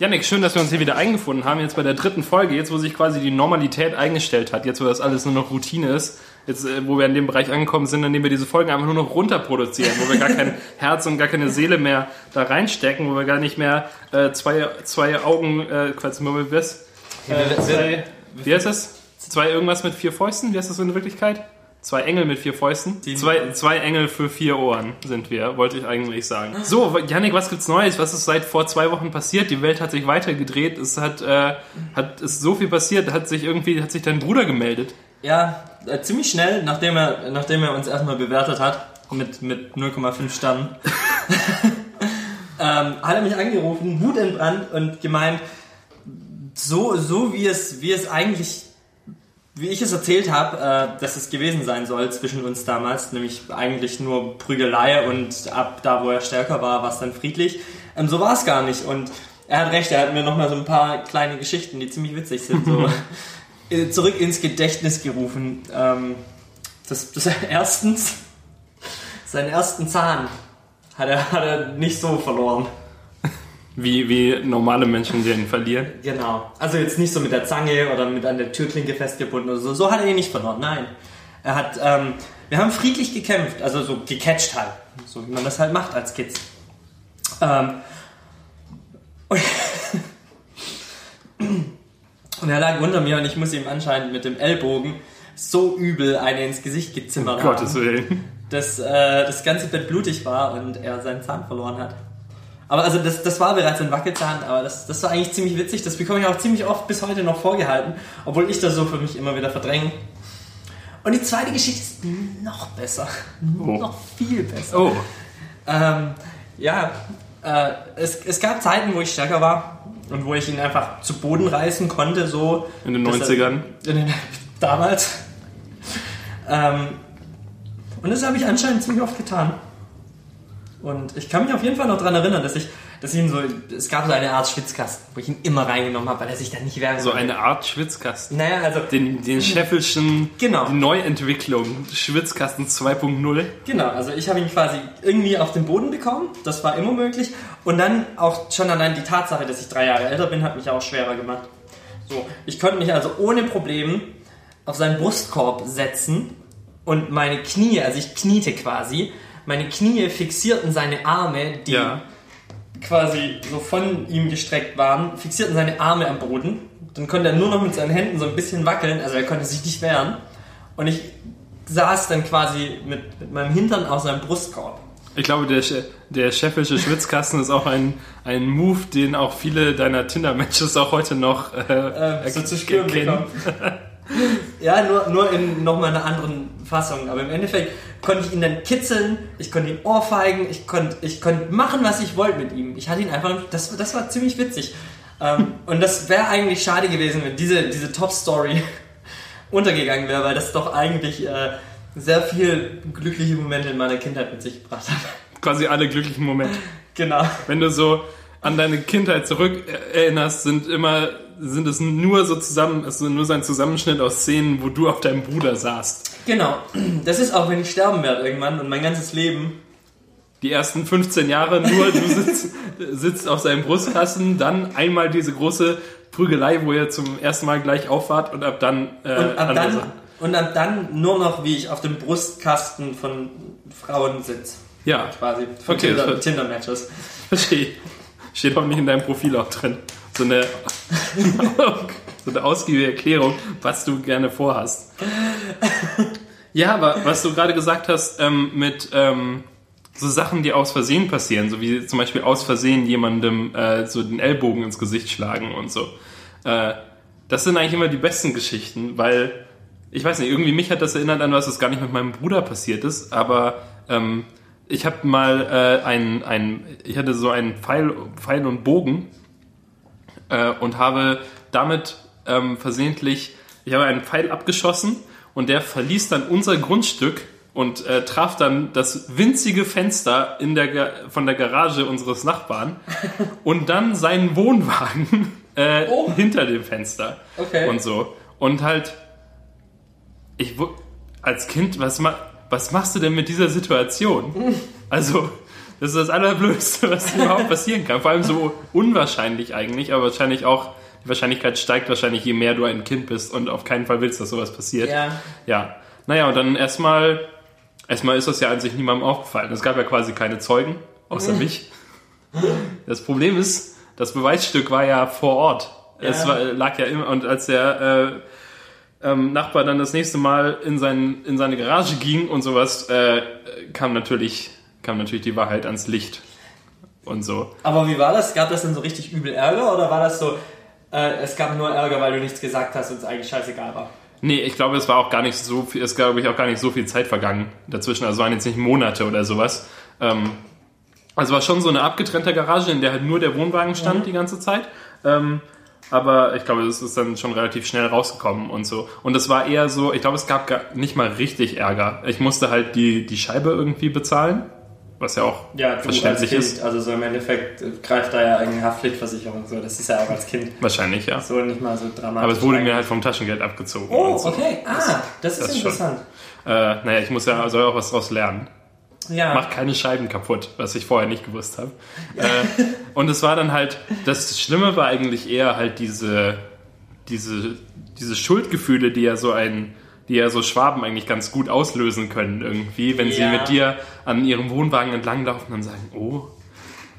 Janik, schön, dass wir uns hier wieder eingefunden haben, jetzt bei der dritten Folge, jetzt wo sich quasi die Normalität eingestellt hat, jetzt wo das alles nur noch Routine ist, jetzt äh, wo wir in dem Bereich angekommen sind, in dem wir diese Folgen einfach nur noch runterproduzieren, wo wir gar kein Herz und gar keine Seele mehr da reinstecken, wo wir gar nicht mehr äh, zwei, zwei Augen, äh, Quatsch? Äh, zwei, wie heißt das? Zwei irgendwas mit vier Fäusten? Wie heißt das in Wirklichkeit? Zwei Engel mit vier Fäusten. Zwei, zwei Engel für vier Ohren sind wir, wollte ich eigentlich sagen. So, Janik, was gibt's Neues? Was ist seit vor zwei Wochen passiert? Die Welt hat sich weitergedreht. Es hat, äh, hat ist so viel passiert. Hat sich irgendwie, hat sich dein Bruder gemeldet? Ja, äh, ziemlich schnell, nachdem er, nachdem er uns erstmal bewertet hat mit, mit 0,5 Sternen, ähm, hat er mich angerufen, wutentbrannt und gemeint, so, so wie es, wie es eigentlich wie ich es erzählt habe, äh, dass es gewesen sein soll zwischen uns damals, nämlich eigentlich nur Prügelei und ab da, wo er stärker war, war es dann friedlich. Ähm, so war es gar nicht und er hat recht, er hat mir nochmal so ein paar kleine Geschichten, die ziemlich witzig sind, so äh, zurück ins Gedächtnis gerufen. Ähm, das, das erstens, seinen ersten Zahn hat er, hat er nicht so verloren. Wie, wie normale Menschen den verlieren. Genau. Also jetzt nicht so mit der Zange oder mit an der Türklinke festgebunden oder so. So hat er ihn nicht verloren. Nein. Er hat, ähm, wir haben friedlich gekämpft, also so gecatcht halt. So wie man das halt macht als Kids. Ähm, und, und er lag unter mir und ich muss ihm anscheinend mit dem Ellbogen so übel eine ins Gesicht gezimmert um Gottes Willen. Dass äh, das ganze Bett blutig war und er seinen Zahn verloren hat. Aber also das, das war bereits ein Wackelzahn, aber das, das war eigentlich ziemlich witzig. Das bekomme ich auch ziemlich oft bis heute noch vorgehalten, obwohl ich das so für mich immer wieder verdränge. Und die zweite Geschichte ist noch besser. Oh. Noch viel besser. Oh. Ähm, ja, äh, es, es gab Zeiten, wo ich stärker war und wo ich ihn einfach zu Boden reißen konnte, so. In den 90ern? Er, in den, damals. Ähm, und das habe ich anscheinend ziemlich oft getan. Und ich kann mich auf jeden Fall noch daran erinnern, dass ich, dass ich ihn so, es gab so eine Art Schwitzkasten, wo ich ihn immer reingenommen habe, weil er sich dann nicht wehren So eine Art Schwitzkasten. Naja, also. Den, den Scheffelschen, genau. die Neuentwicklung, Schwitzkasten 2.0. Genau, also ich habe ihn quasi irgendwie auf den Boden bekommen, das war immer möglich. Und dann auch schon allein die Tatsache, dass ich drei Jahre älter bin, hat mich auch schwerer gemacht. So, ich konnte mich also ohne Problem auf seinen Brustkorb setzen und meine Knie, also ich kniete quasi, meine Knie fixierten seine Arme, die Ja. quasi so von ihm gestreckt waren, fixierten seine Arme am Boden. Dann konnte er nur noch mit seinen Händen so ein bisschen wackeln, also er konnte sich nicht wehren. Und ich saß dann quasi mit, mit meinem Hintern auf seinem Brustkorb. Ich glaube, der, der Scheffelsche Schwitzkasten ist auch ein, ein Move, den auch viele deiner Tinder-Matches auch heute noch äh, Äh, so zu spüren bekommen. ja, nur, nur in nochmal einer anderen Fassung. Aber im Endeffekt konnte ich ihn dann kitzeln, ich konnte ihn ohrfeigen, ich konnte, ich konnte machen, was ich wollte mit ihm. Ich hatte ihn einfach, das, das war ziemlich witzig. Ähm, und das wäre eigentlich schade gewesen, wenn diese, diese Top-Story untergegangen wäre, weil das doch eigentlich äh, sehr viel glückliche Momente in meiner Kindheit mit sich gebracht hat. Quasi alle glücklichen Momente. genau. Wenn du so an deine Kindheit zurück erinnerst, sind immer, sind es nur so zusammen, es ist nur so ein Zusammenschnitt aus Szenen, wo du auf deinem Bruder saßt. Genau. Das ist auch, wenn ich sterben werde irgendwann und mein ganzes Leben Die ersten 15 Jahre nur, du sitzt, sitzt auf seinem Brustkasten, dann einmal diese große Prügelei, wo ihr zum ersten Mal gleich auffahrt und ab dann äh, Und ab, dann, Sachen. und ab dann nur noch, wie ich auf dem Brustkasten von Frauen sitze. Ja, Quasi. Von Okay, Tinder- Tinder-Matches. verstehe. Steht auch nicht in deinem Profil auch drin. So eine, so eine ausgiebige Erklärung, was du gerne vorhast. Ja, aber was du gerade gesagt hast, ähm, mit ähm, so Sachen, die aus Versehen passieren, so wie zum Beispiel aus Versehen jemandem äh, so den Ellbogen ins Gesicht schlagen und so. Äh, das sind eigentlich immer die besten Geschichten, weil ich weiß nicht, irgendwie mich hat das erinnert an was, das gar nicht mit meinem Bruder passiert ist, aber ähm, ich habe mal äh, ein, ein, ich hatte so einen Pfeil, Pfeil und Bogen äh, und habe damit ähm, versehentlich, ich habe einen Pfeil abgeschossen und der verließ dann unser Grundstück und äh, traf dann das winzige Fenster in der, von der Garage unseres Nachbarn und dann seinen Wohnwagen äh, Oh. hinter dem Fenster Okay. und so. Und halt, ich als Kind, was, ma was machst du denn mit dieser Situation? Also, Das ist das Allerblödste, was überhaupt passieren kann. Vor allem so unwahrscheinlich eigentlich, aber wahrscheinlich auch, die Wahrscheinlichkeit steigt wahrscheinlich, je mehr du ein Kind bist und auf keinen Fall willst, dass sowas passiert. Ja. Ja. Naja, und dann erstmal, erstmal ist das ja an sich niemandem aufgefallen. Es gab ja quasi keine Zeugen, außer mich. Das Problem ist, das Beweisstück war ja vor Ort. Es Ja. war, lag ja immer, und als der äh, ähm, Nachbar dann das nächste Mal in, sein, in seine Garage ging und sowas, äh, kam natürlich, kam natürlich die Wahrheit ans Licht. Und so. Aber wie war das? Gab das denn so richtig übel Ärger oder war das so, äh, es gab nur Ärger, weil du nichts gesagt hast und es eigentlich scheißegal war? Nee, ich glaube, es war auch gar nicht so viel, es glaube ich auch gar nicht so viel Zeit vergangen dazwischen. Also es waren jetzt nicht Monate oder sowas. Ähm, also war schon so eine abgetrennte Garage, in der halt nur der Wohnwagen stand die ganze Zeit. Ähm, aber ich glaube, es ist dann schon relativ schnell rausgekommen und so. Und es war eher so, ich glaube, es gab gar nicht mal richtig Ärger. Ich musste halt die, die Scheibe irgendwie bezahlen, was ja auch Ja, verständlich Kind, ist. also so im Endeffekt greift da ja eigene Haftpflichtversicherung so. Das ist ja auch als Kind Wahrscheinlich, ja. so nicht mal so dramatisch. Aber es wurde mir halt vom Taschengeld abgezogen. Oh, so. okay. Ah, das ist das schon. interessant. Äh, naja, ich muss ja, soll auch was draus lernen. Ja. Mach keine Scheiben kaputt, was ich vorher nicht gewusst habe. Äh, und es war dann halt, das Schlimme war eigentlich eher halt diese, diese, diese Schuldgefühle, die ja so ein, die ja so Schwaben eigentlich ganz gut auslösen können irgendwie, wenn sie Ja. mit dir an ihrem Wohnwagen entlanglaufen und sagen, oh.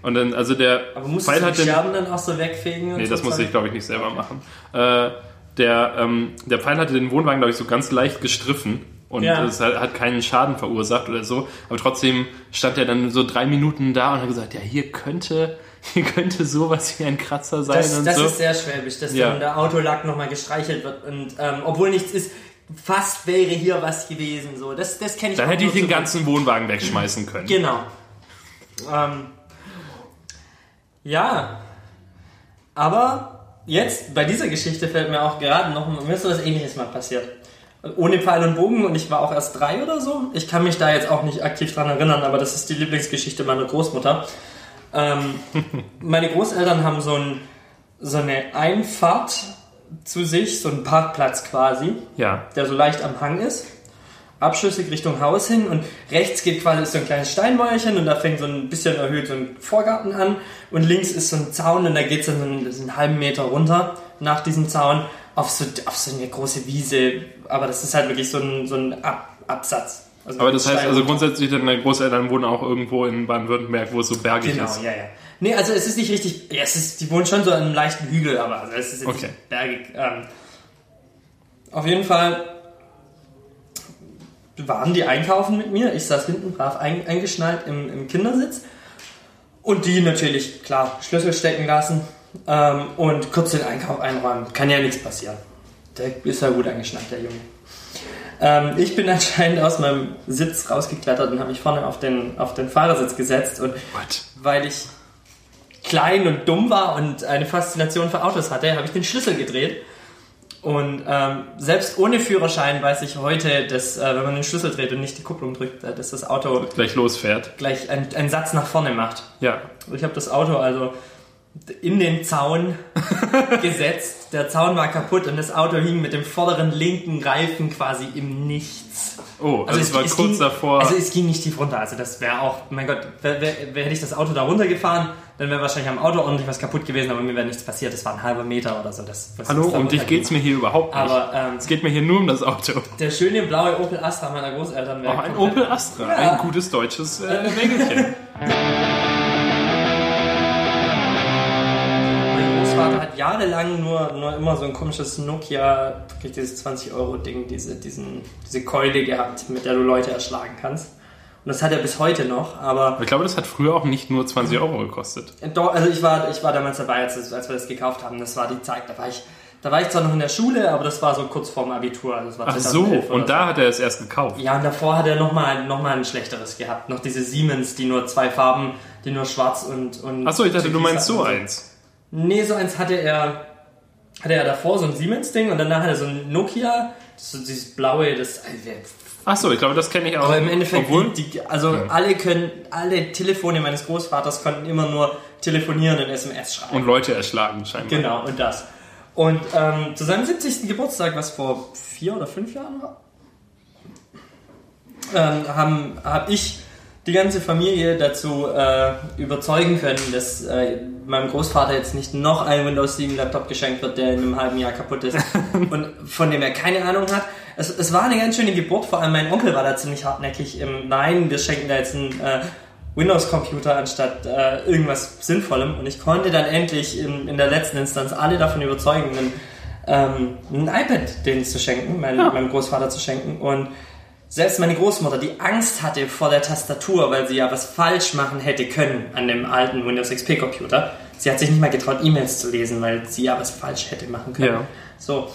Und dann, also der Aber musst Pfeil du hat die den, Scherben dann auch so wegfegen? und Nee, das musste ich, glaube ich, nicht selber machen. Äh, der, ähm, der Pfeil hatte den Wohnwagen, glaube ich, so ganz leicht gestriffen und Ja. es hat, hat keinen Schaden verursacht oder so. Aber trotzdem stand er dann so drei Minuten da und hat gesagt, ja, hier könnte, hier könnte sowas wie ein Kratzer sein Das, und das so. ist sehr schwäbisch, dass Ja. dann der Autolack nochmal gestreichelt wird und ähm, obwohl nichts ist, fast wäre hier was gewesen. So, das, das kenne ich. dann hätte ich den so- ganzen Wohnwagen wegschmeißen können. Genau. Ähm, ja. Aber jetzt, bei dieser Geschichte fällt mir auch gerade noch, mir ist so was ähnliches mal passiert. Ohne Pfeil und Bogen und ich war auch erst drei oder so. Ich kann mich da jetzt auch nicht aktiv dran erinnern, aber das ist die Lieblingsgeschichte meiner Großmutter. Ähm, meine Großeltern haben so, ein, so eine Einfahrt zu sich, so einen Parkplatz quasi Ja. der so leicht am Hang ist. Abschüssig Richtung Haus hin und rechts geht quasi ist so ein kleines Steinmäuerchen und da fängt so ein bisschen erhöht so ein Vorgarten an und links ist so ein Zaun und da geht es dann so einen, so einen halben Meter runter nach diesem Zaun auf so, auf so eine große Wiese, aber das ist halt wirklich so ein, so ein Ab, Absatz. Also Aber das heißt, also grundsätzlich, deine Großeltern wohnen auch irgendwo in Baden-Württemberg, wo es so bergig Genau, ist. ja, ja. Nee, also es ist nicht richtig, ja, es ist, die wohnen schon so an einem leichten Hügel, aber also es ist jetzt Okay. nicht bergig. Ähm, auf jeden Fall waren die einkaufen mit mir. Ich saß hinten brav ein, eingeschnallt im, im Kindersitz. Und die natürlich, klar, Schlüssel stecken lassen ähm, und kurz den Einkauf einräumen. Kann ja nichts passieren. Der ist ja gut eingeschnallt, der Junge. Ähm, ich bin anscheinend aus meinem Sitz rausgeklettert und habe mich vorne auf den, auf den Fahrersitz gesetzt und What? weil ich klein und dumm war und eine Faszination für Autos hatte, habe ich den Schlüssel gedreht. Und ähm, selbst ohne Führerschein weiß ich heute, dass äh, wenn man den Schlüssel dreht und nicht die Kupplung drückt, äh, dass das Auto Gleich losfährt. gleich einen, einen Satz nach vorne macht. Ja. Ich habe das Auto also in den Zaun gesetzt. Der Zaun war kaputt und das Auto hing mit dem vorderen linken Reifen quasi im Nichts. Oh, also, es war kurz ging, davor. Also es ging nicht tief runter. Also das wäre auch, mein Gott, wär, wär, wär, hätte ich das Auto da runtergefahren, dann wäre wahrscheinlich am Auto ordentlich was kaputt gewesen, aber mir wäre nichts passiert. Das war ein halber Meter oder so. Das, was Hallo, um dich runterging. geht's mir hier überhaupt nicht. Aber ähm, es geht mir hier nur um das Auto. der schöne blaue Opel Astra meiner Großeltern wäre Auch ein Opel Astra, Ja. ein gutes deutsches äh, Wägelchen. Jahrelang nur, nur immer so ein komisches Nokia, wirklich dieses 20-Euro-Ding, diese, diesen, diese Keule gehabt, mit der du Leute erschlagen kannst. Und das hat er bis heute noch, aber Ich glaube, das hat früher auch nicht nur 20 Euro gekostet. doch, also ich war, ich war damals dabei, als, als wir das gekauft haben. Das war die Zeit, da war ich, da war ich zwar noch in der Schule, aber das war so kurz vorm Abitur. Also Ach so, 2011 oder und da hat er es erst gekauft. Ja, und davor hat er nochmal noch mal ein schlechteres gehabt. Noch diese Siemens, die nur zwei Farben, die nur schwarz und. und Ach so, ich dachte, du meinst so eins. Nee, so eins hatte er, hatte er davor, so ein Siemens-Ding und danach hat er so ein Nokia, so dieses blaue, das, Ach so, ich glaube, das kenne ich auch. aber im Endeffekt, Obwohl, die, also alle können, alle Telefone meines Großvaters konnten immer nur telefonieren und SMS schreiben. und Leute erschlagen scheinbar. Genau, und das. Und ähm, zu seinem 70. Geburtstag, was vor vier oder fünf Jahren war, ähm, habe ich die ganze Familie dazu äh, überzeugen können, dass äh, meinem Großvater jetzt nicht noch ein Windows 7 Laptop geschenkt wird, der in einem halben Jahr kaputt ist und von dem er keine Ahnung hat. Es, es war eine ganz schöne Geburt, vor allem mein Onkel war da ziemlich hartnäckig im Nein, wir schenken da jetzt einen äh, Windows-Computer anstatt äh, irgendwas Sinnvollem und ich konnte dann endlich in, in der letzten Instanz alle davon überzeugen, einen, ähm, ein iPad denen zu schenken, mein, Ja. meinem Großvater zu schenken und selbst meine Großmutter, die Angst hatte vor der Tastatur, weil sie ja was falsch machen hätte können an dem alten Windows XP Computer. Sie hat sich nicht mal getraut, E-Mails zu lesen, weil sie ja was falsch hätte machen können. Ja. So.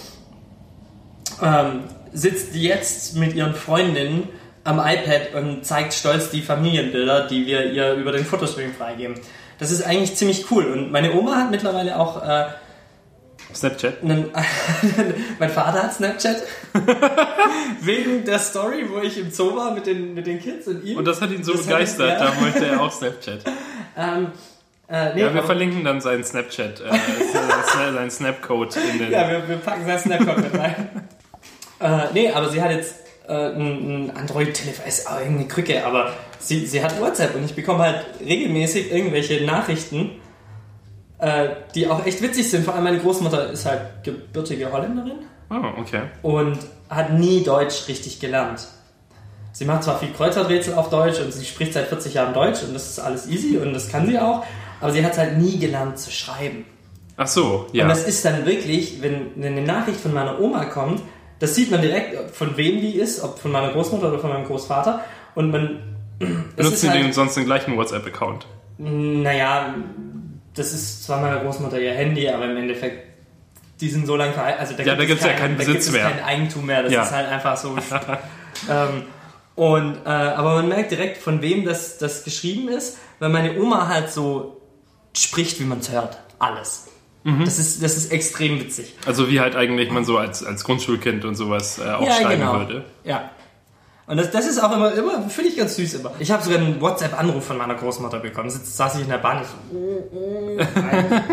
Ähm, sitzt jetzt mit ihren Freundinnen am iPad und zeigt stolz die Familienbilder, die wir ihr über den Fotostream freigeben. Das ist eigentlich ziemlich cool. Und meine Oma hat mittlerweile auch äh, Snapchat. einen, mein Vater hat Snapchat. Wegen der Story, wo ich im Zoo war mit den, mit den Kids und ihm. Und das hat ihn so Das begeistert, ihn- ja. da wollte er auch Snapchat. ähm, äh, nee, Ja, wir verlinken dann seinen Snapchat, äh, seinen Snapcode in den. Ja, wir, wir packen seinen Snapchat mit rein. äh, nee, aber sie hat jetzt äh, ein, ein Android-Telefon, ist auch irgendeine Krücke, aber sie, sie hat WhatsApp und ich bekomme halt regelmäßig irgendwelche Nachrichten, äh, die auch echt witzig sind. Vor allem meine Großmutter ist halt gebürtige Holländerin Oh, okay. und hat nie Deutsch richtig gelernt. Sie macht zwar viel Kreuzworträtsel auf Deutsch und sie spricht seit 40 Jahren Deutsch und das ist alles easy und das kann sie auch, aber sie hat halt nie gelernt zu schreiben. Ach so, ja. Und das ist dann wirklich, wenn eine Nachricht von meiner Oma kommt, das sieht man direkt, von wem die ist, ob von meiner Großmutter oder von meinem Großvater. Und man. Benutzen ist die halt, sonst den gleichen WhatsApp-Account? Naja, das ist zwar meiner Großmutter ihr Handy, aber im Endeffekt, die sind so lange verheiratet. Also da Ja, da es gibt's ja kein- keinen da Besitz gibt es mehr. kein Eigentum mehr. Das Ja. ist halt einfach so. ähm, und, äh, aber man merkt direkt, von wem das, das geschrieben ist, weil meine Oma halt so spricht, wie man es hört. Alles. Mhm. Das, ist, das ist extrem witzig. Also wie halt eigentlich man so als, als Grundschulkind und sowas äh, auch schreiben würde. Ja. Und das, das ist auch immer, immer finde ich ganz süß immer. Ich habe sogar einen WhatsApp-Anruf von meiner Großmutter bekommen. Sitz, saß ich in der Bahn. Ich oh, oh, nein.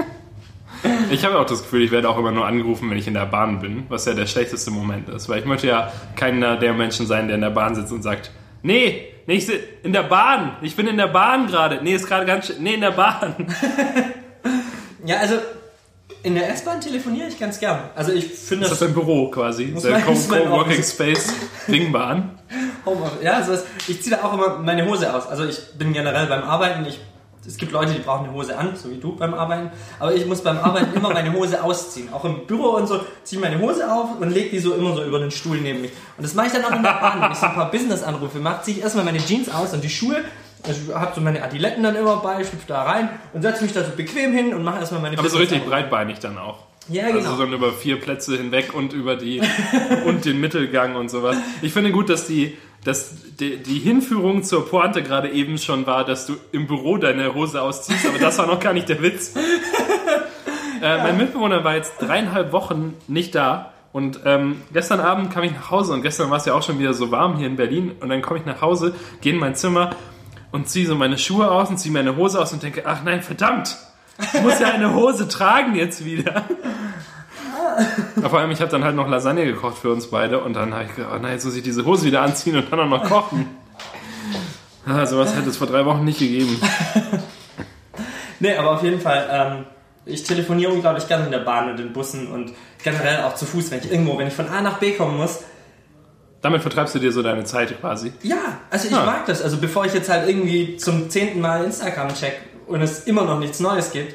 Ich habe auch das Gefühl, ich werde auch immer nur angerufen, wenn ich in der Bahn bin, was ja der schlechteste Moment ist. Weil ich möchte ja keiner der Menschen sein, der in der Bahn sitzt und sagt, nee, nee, ich sit in der Bahn, ich bin in der Bahn gerade. Nee, ist gerade ganz schön, nee, in der Bahn. ja, also in der S-Bahn telefoniere ich ganz gern. Also ich finde Das das, ist ein Büro quasi. Der Coworking Space, Ringbahn. Homeoffice. Ja, also ich ziehe da auch immer meine Hose aus. Also ich bin generell beim Arbeiten, ich, es gibt Leute, die brauchen eine Hose an, so wie du beim Arbeiten. Aber ich muss beim Arbeiten immer meine Hose ausziehen. Auch im Büro und so ziehe ich meine Hose auf und lege die so immer so über den Stuhl neben mich. Und das mache ich dann auch in der Bahn. Wenn ich so ein paar Business-Anrufe mache, ziehe ich erstmal meine Jeans aus und die Schuhe. Ich habe so meine Adiletten dann immer bei, schlüpfe da rein und setze mich da so bequem hin und mache erstmal meine Aber so richtig breitbeinig dann auch. Ja, genau. Also so über vier Plätze hinweg und über die und den Mittelgang und sowas. Ich finde gut, dass die, dass die, die Hinführung zur Pointe gerade eben schon war, dass du im Büro deine Hose ausziehst, aber das war noch gar nicht der Witz. äh, Mein Mitbewohner war jetzt dreieinhalb Wochen nicht da. Und ähm, gestern Abend kam ich nach Hause und gestern war es ja auch schon wieder so warm hier in Berlin. Und dann komme ich nach Hause, gehe in mein Zimmer und ziehe so meine Schuhe aus und ziehe meine Hose aus und denke, ach nein, verdammt, ich muss ja eine Hose tragen jetzt wieder. Aber vor allem, ich habe dann halt noch Lasagne gekocht für uns beide und dann habe ich gedacht, oh nein, jetzt muss ich diese Hose wieder anziehen und dann auch noch kochen. Ah, sowas hätte es vor drei Wochen nicht gegeben. Nee, aber auf jeden Fall, ähm, ich telefoniere unglaublich gerne in der Bahn und in Bussen und generell auch zu Fuß, wenn ich irgendwo, wenn ich von A nach B kommen muss. Damit vertreibst du dir so deine Zeit quasi. Ja, also ich Ah. mag das. Also bevor ich jetzt halt irgendwie zum zehnten Mal Instagram check und es immer noch nichts Neues gibt.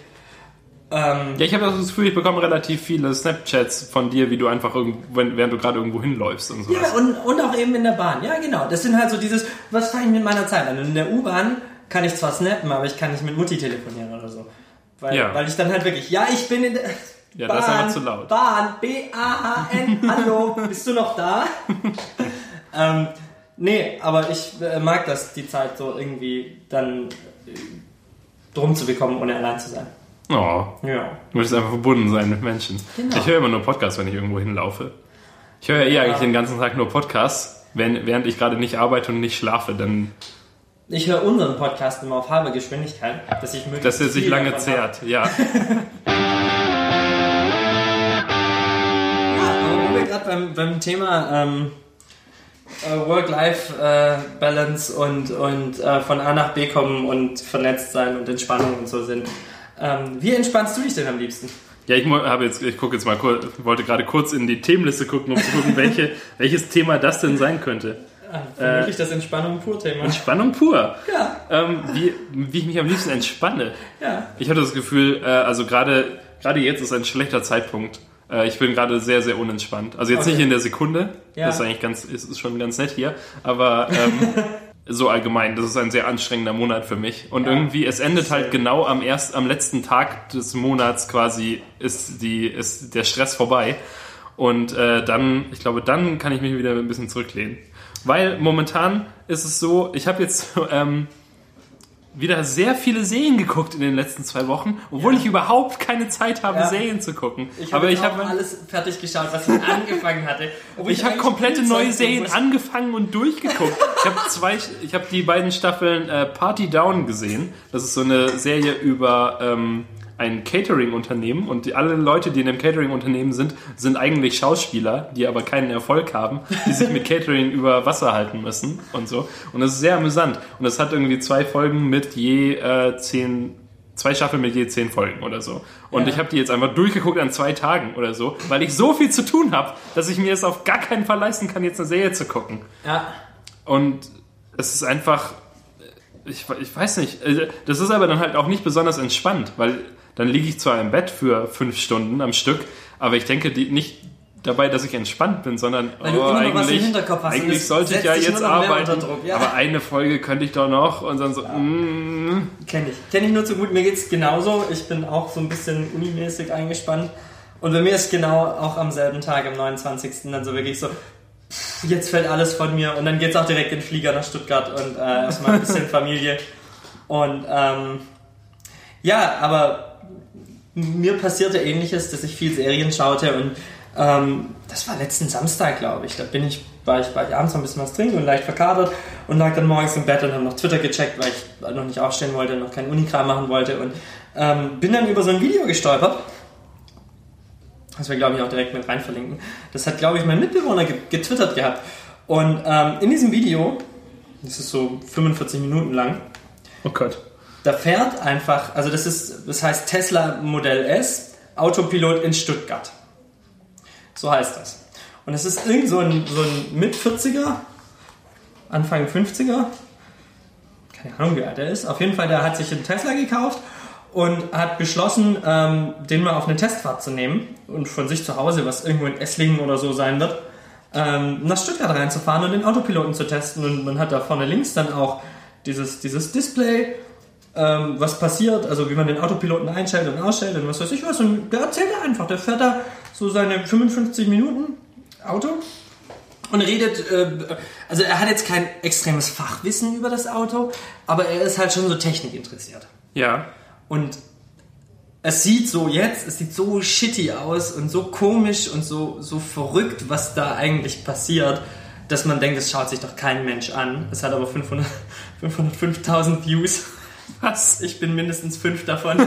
Ähm, Ja, ich habe das Gefühl, ich bekomme relativ viele Snapchats von dir, wie du einfach irgendwo, während du gerade irgendwo hinläufst und sowas. ja, und, und auch eben in der Bahn. Ja, genau. Das sind halt so dieses, was fange ich mit meiner Zeit an? Und in der U-Bahn kann ich zwar snappen, aber ich kann nicht mit Mutti telefonieren oder so. Weil, Ja. weil ich dann halt wirklich, ja, ich bin in der Ja, das ist einfach zu laut. Bahn, B-A-H-N, hallo, bist du noch da? ähm, nee, aber ich äh, mag das, die Zeit so irgendwie dann äh, drum zu bekommen, ohne allein zu sein. Oh, Ja. du möchtest einfach verbunden sein mit Menschen. Genau. Ich höre immer nur Podcasts, wenn ich irgendwo hinlaufe. Ich höre ja eh eigentlich den ganzen Tag nur Podcasts, wenn, während ich gerade nicht arbeite und nicht schlafe, dann, Ich höre unseren Podcast immer auf halber Geschwindigkeit, dass ich möglichst dass er sich lange davon habe. zehrt. Ja. beim, beim Thema ähm, äh, Work-Life-Balance und, und äh, von A nach B kommen und vernetzt sein und Entspannung und so sind. Ähm, wie entspannst du dich denn am liebsten? Ja, ich habe jetzt, ich gucke jetzt mal kurz, wollte gerade kurz in die Themenliste gucken, um zu gucken, welche, welches Thema das denn sein könnte. Ah, vermutlich das Entspannung pur Thema. Entspannung pur. Ja. Ähm, wie, wie ich mich am liebsten entspanne. Ja. Ich hatte das Gefühl, äh, also gerade gerade jetzt ist ein schlechter Zeitpunkt. Äh, ich bin gerade sehr, sehr unentspannt. Also jetzt Okay. nicht in der Sekunde, Ja. das ist eigentlich ganz, ist, ist schon ganz nett hier, aber ähm, so allgemein, das ist ein sehr anstrengender Monat für mich. Und Ja. irgendwie, es endet halt genau am erst, am letzten Tag des Monats quasi ist die, ist der Stress vorbei. Und äh, dann, ich glaube, dann kann ich mich wieder ein bisschen zurücklehnen. Weil momentan ist es so, ich habe jetzt ähm, wieder sehr viele Serien geguckt in den letzten zwei Wochen, obwohl Ja. ich überhaupt keine Zeit habe, Ja. Serien zu gucken. Ich Aber habe ich habe alles fertig geschaut, was ich angefangen hatte. Obwohl ich habe komplette neue Serien angefangen und durchgeguckt. Ich habe zwei, ich habe die beiden Staffeln äh, Party Down gesehen. Das ist so eine Serie über ähm, ein Catering-Unternehmen und die, alle Leute, die in dem Catering-Unternehmen sind, sind eigentlich Schauspieler, die aber keinen Erfolg haben, die sich mit Catering über Wasser halten müssen und so. Und das ist sehr amüsant. Und es hat irgendwie zwei Folgen mit je äh, zehn zwei Staffeln mit je zehn Folgen oder so. Und Ja. ich habe die jetzt einfach durchgeguckt an zwei Tagen oder so, weil ich so viel zu tun habe, dass ich mir es auf gar keinen Fall leisten kann, jetzt eine Serie zu gucken. Ja. Und es ist einfach, ich, ich weiß nicht, äh, das ist aber dann halt auch nicht besonders entspannt, weil dann liege ich zwar im Bett für fünf Stunden am Stück, aber ich denke die, nicht dabei, dass ich entspannt bin, sondern oh, eigentlich, Hinterkopf hast und eigentlich sollte ich ja jetzt arbeiten, Druck, ja. aber eine Folge könnte ich doch noch und dann so, mm, Kenne ich. Kenne ich nur zu gut. Mir geht's genauso. Ich bin auch so ein bisschen unimäßig eingespannt. Und bei mir ist genau auch am selben Tag, am 29. dann so wirklich so, jetzt fällt alles von mir. Und dann geht's auch direkt in den Flieger nach Stuttgart und äh, erstmal ein bisschen Familie. Und ähm, ja, aber mir passierte ähnliches, dass ich viel Serien schaute und ähm, das war letzten Samstag, glaube ich. Da bin ich, war ich, war ich abends noch ein bisschen was trinken und leicht verkatert und lag dann morgens im Bett und habe noch Twitter gecheckt, weil ich noch nicht aufstehen wollte, noch keinen Unikram machen wollte und ähm, bin dann über so ein Video gestolpert. Das wir, glaube ich, auch direkt mit rein verlinken. Das hat, glaube ich, mein Mitbewohner ge getwittert gehabt. Und ähm, in diesem Video, das ist so 45 Minuten lang, oh Gott. Da fährt einfach, also das ist, das heißt Tesla Modell S, Autopilot in Stuttgart. So heißt das. Und es ist irgend so ein, so ein Mit-40er, Anfang 50er, keine Ahnung wie alt er ist, auf jeden Fall, der hat sich einen Tesla gekauft und hat beschlossen, ähm, den mal auf eine Testfahrt zu nehmen und von sich zu Hause, was irgendwo in Esslingen oder so sein wird, ähm, nach Stuttgart reinzufahren und den Autopiloten zu testen. Und man hat da vorne links dann auch dieses, dieses Display, ähm, was passiert, also wie man den Autopiloten einstellt und ausstellt und was weiß ich was. Und der erzählt da einfach, der fährt da so seine 55 Minuten Auto und redet, äh, also er hat jetzt kein extremes Fachwissen über das Auto, aber er ist halt schon so technikinteressiert. Ja. Und es sieht so jetzt, es sieht so shitty aus und so komisch und so, so verrückt, was da eigentlich passiert, dass man denkt, es schaut sich doch kein Mensch an. Es hat aber 500 505.000 Views. Was? Ich bin mindestens fünf davon.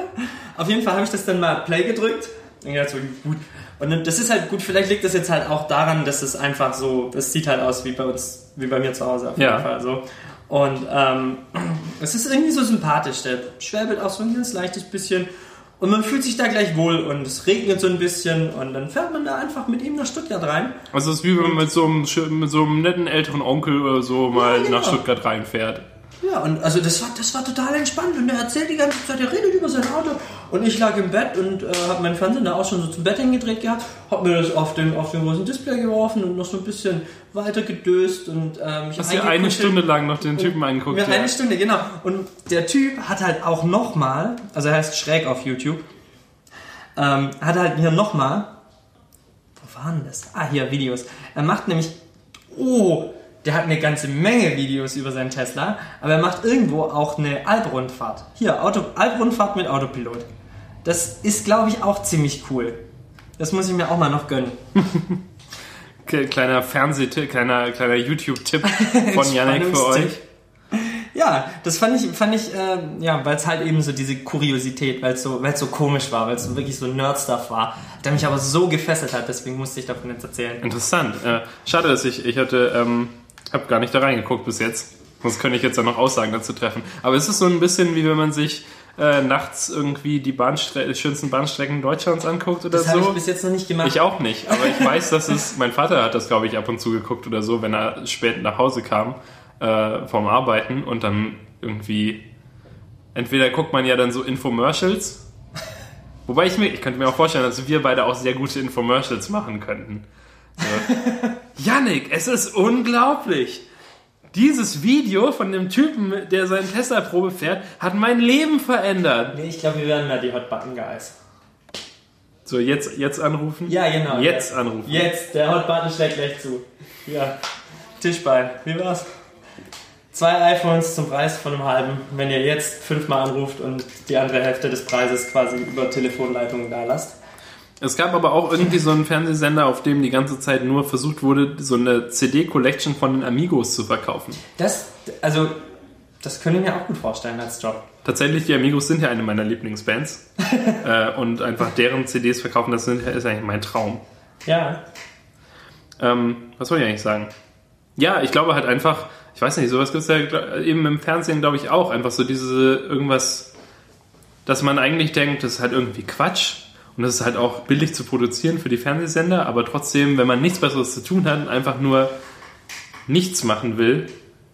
Auf jeden Fall habe ich das dann mal Play gedrückt. Und gedacht, so gut. Und das ist halt gut, vielleicht liegt das jetzt halt auch daran, dass es einfach so, es sieht halt aus wie bei uns, wie bei mir zu Hause auf jeden Ja. Fall so. Und ähm, es ist irgendwie so sympathisch. Der schwäbelt auch so ein ganz leichtes bisschen. Und man fühlt sich da gleich wohl und es regnet so ein bisschen und dann fährt man da einfach mit ihm nach Stuttgart rein. Also es ist wie wenn man mit so einem, mit so einem netten älteren Onkel oder so mal Ja, genau. nach Stuttgart reinfährt. Ja, und also das war, das war total entspannt und er erzählt die ganze Zeit, er redet über sein Auto und ich lag im Bett und äh, habe meinen Fernseher da auch schon so zum Bett hingedreht gehabt, habe mir das auf den, auf den großen Display geworfen und noch so ein bisschen weiter gedöst und ähm, ich Hast dir eine. Stunde lang noch den Typen angeguckt. Ja, Ja. eine Stunde, genau. Und der Typ hat halt auch nochmal, also er heißt Schräg auf YouTube, ähm, hat halt hier nochmal, wo waren das? Ah, hier, Videos. Er macht nämlich, oh, der hat eine ganze Menge Videos über seinen Tesla, aber er macht irgendwo auch eine Alprundfahrt. Hier, Auto, Alprundfahrt mit Autopilot. Das ist, glaube ich, auch ziemlich cool. Das muss ich mir auch mal noch gönnen. Kleiner Fernsehtipp, kleiner, kleiner YouTube-Tipp von Yannick für euch. Ja, das fand ich, fand ich, äh, ja, weil es halt eben so diese Kuriosität, weil es so, weil es so komisch war, weil es so wirklich so Nerd-Stuff war, der mich aber so gefesselt hat, deswegen musste ich davon jetzt erzählen. Interessant. Äh, schade, dass ich, ich hatte, ähm, hab gar nicht da reingeguckt bis jetzt. Sonst könnte ich jetzt ja noch Aussagen dazu treffen. Aber es ist so ein bisschen wie wenn man sich äh, nachts irgendwie die Bahnstre schönsten Bahnstrecken Deutschlands anguckt oder Das habe so. ich bis jetzt noch nicht gemacht. Ich auch nicht, aber ich weiß, dass es, mein Vater hat das, glaube ich, ab und zu geguckt oder so, wenn er spät nach Hause kam äh, vom Arbeiten und dann irgendwie, entweder guckt man ja dann so Infomercials, wobei ich mir, ich könnte mir auch vorstellen, dass wir beide auch sehr gute Infomercials machen könnten. Yannick, es ist unglaublich. Dieses Video von dem Typen, der seinen Tesla-Probe fährt, hat mein Leben verändert. Nee, ich glaube, wir werden mehr die Hot Button Guys. So, jetzt, jetzt anrufen? Ja, genau. Jetzt ja. anrufen. Jetzt, der Hot Button schlägt gleich zu. Ja. Tischbein, wie war's? Zwei iPhones zum Preis von einem halben, wenn ihr jetzt fünfmal anruft und die andere Hälfte des Preises quasi über Telefonleitungen da lasst. Es gab aber auch irgendwie so einen Fernsehsender, auf dem die ganze Zeit nur versucht wurde, so eine CD-Collection von den Amigos zu verkaufen. Das, also, das könnte ich mir auch gut vorstellen als Job. Tatsächlich, die Amigos sind ja eine meiner Lieblingsbands. äh, und einfach deren CDs verkaufen, das sind, ist eigentlich mein Traum. Ja. Ähm, was soll ich eigentlich sagen? Ja, ich glaube halt einfach, ich weiß nicht, sowas gibt es ja eben im Fernsehen, glaube ich, auch. Einfach so diese irgendwas, dass man eigentlich denkt, das ist halt irgendwie Quatsch. Und das ist halt auch billig zu produzieren für die Fernsehsender, aber trotzdem, wenn man nichts Besseres zu tun hat und einfach nur nichts machen will,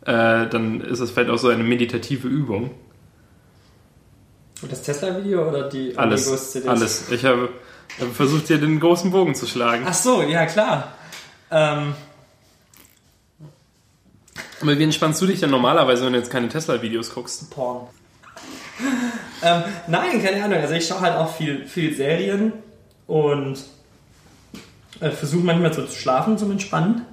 äh, dann ist das vielleicht auch so eine meditative Übung. Und das Tesla-Video oder die Alles, Amigos-CDs? alles. Ich habe, habe versucht, hier den großen Bogen zu schlagen. Ach so, ja klar. Ähm, Aber wie entspannst du dich denn normalerweise, wenn du jetzt keine Tesla-Videos guckst? Porn. ähm, nein, keine Ahnung. Also ich schaue halt auch viel, viel Serien und äh, versuche manchmal so zu schlafen zum Entspannen.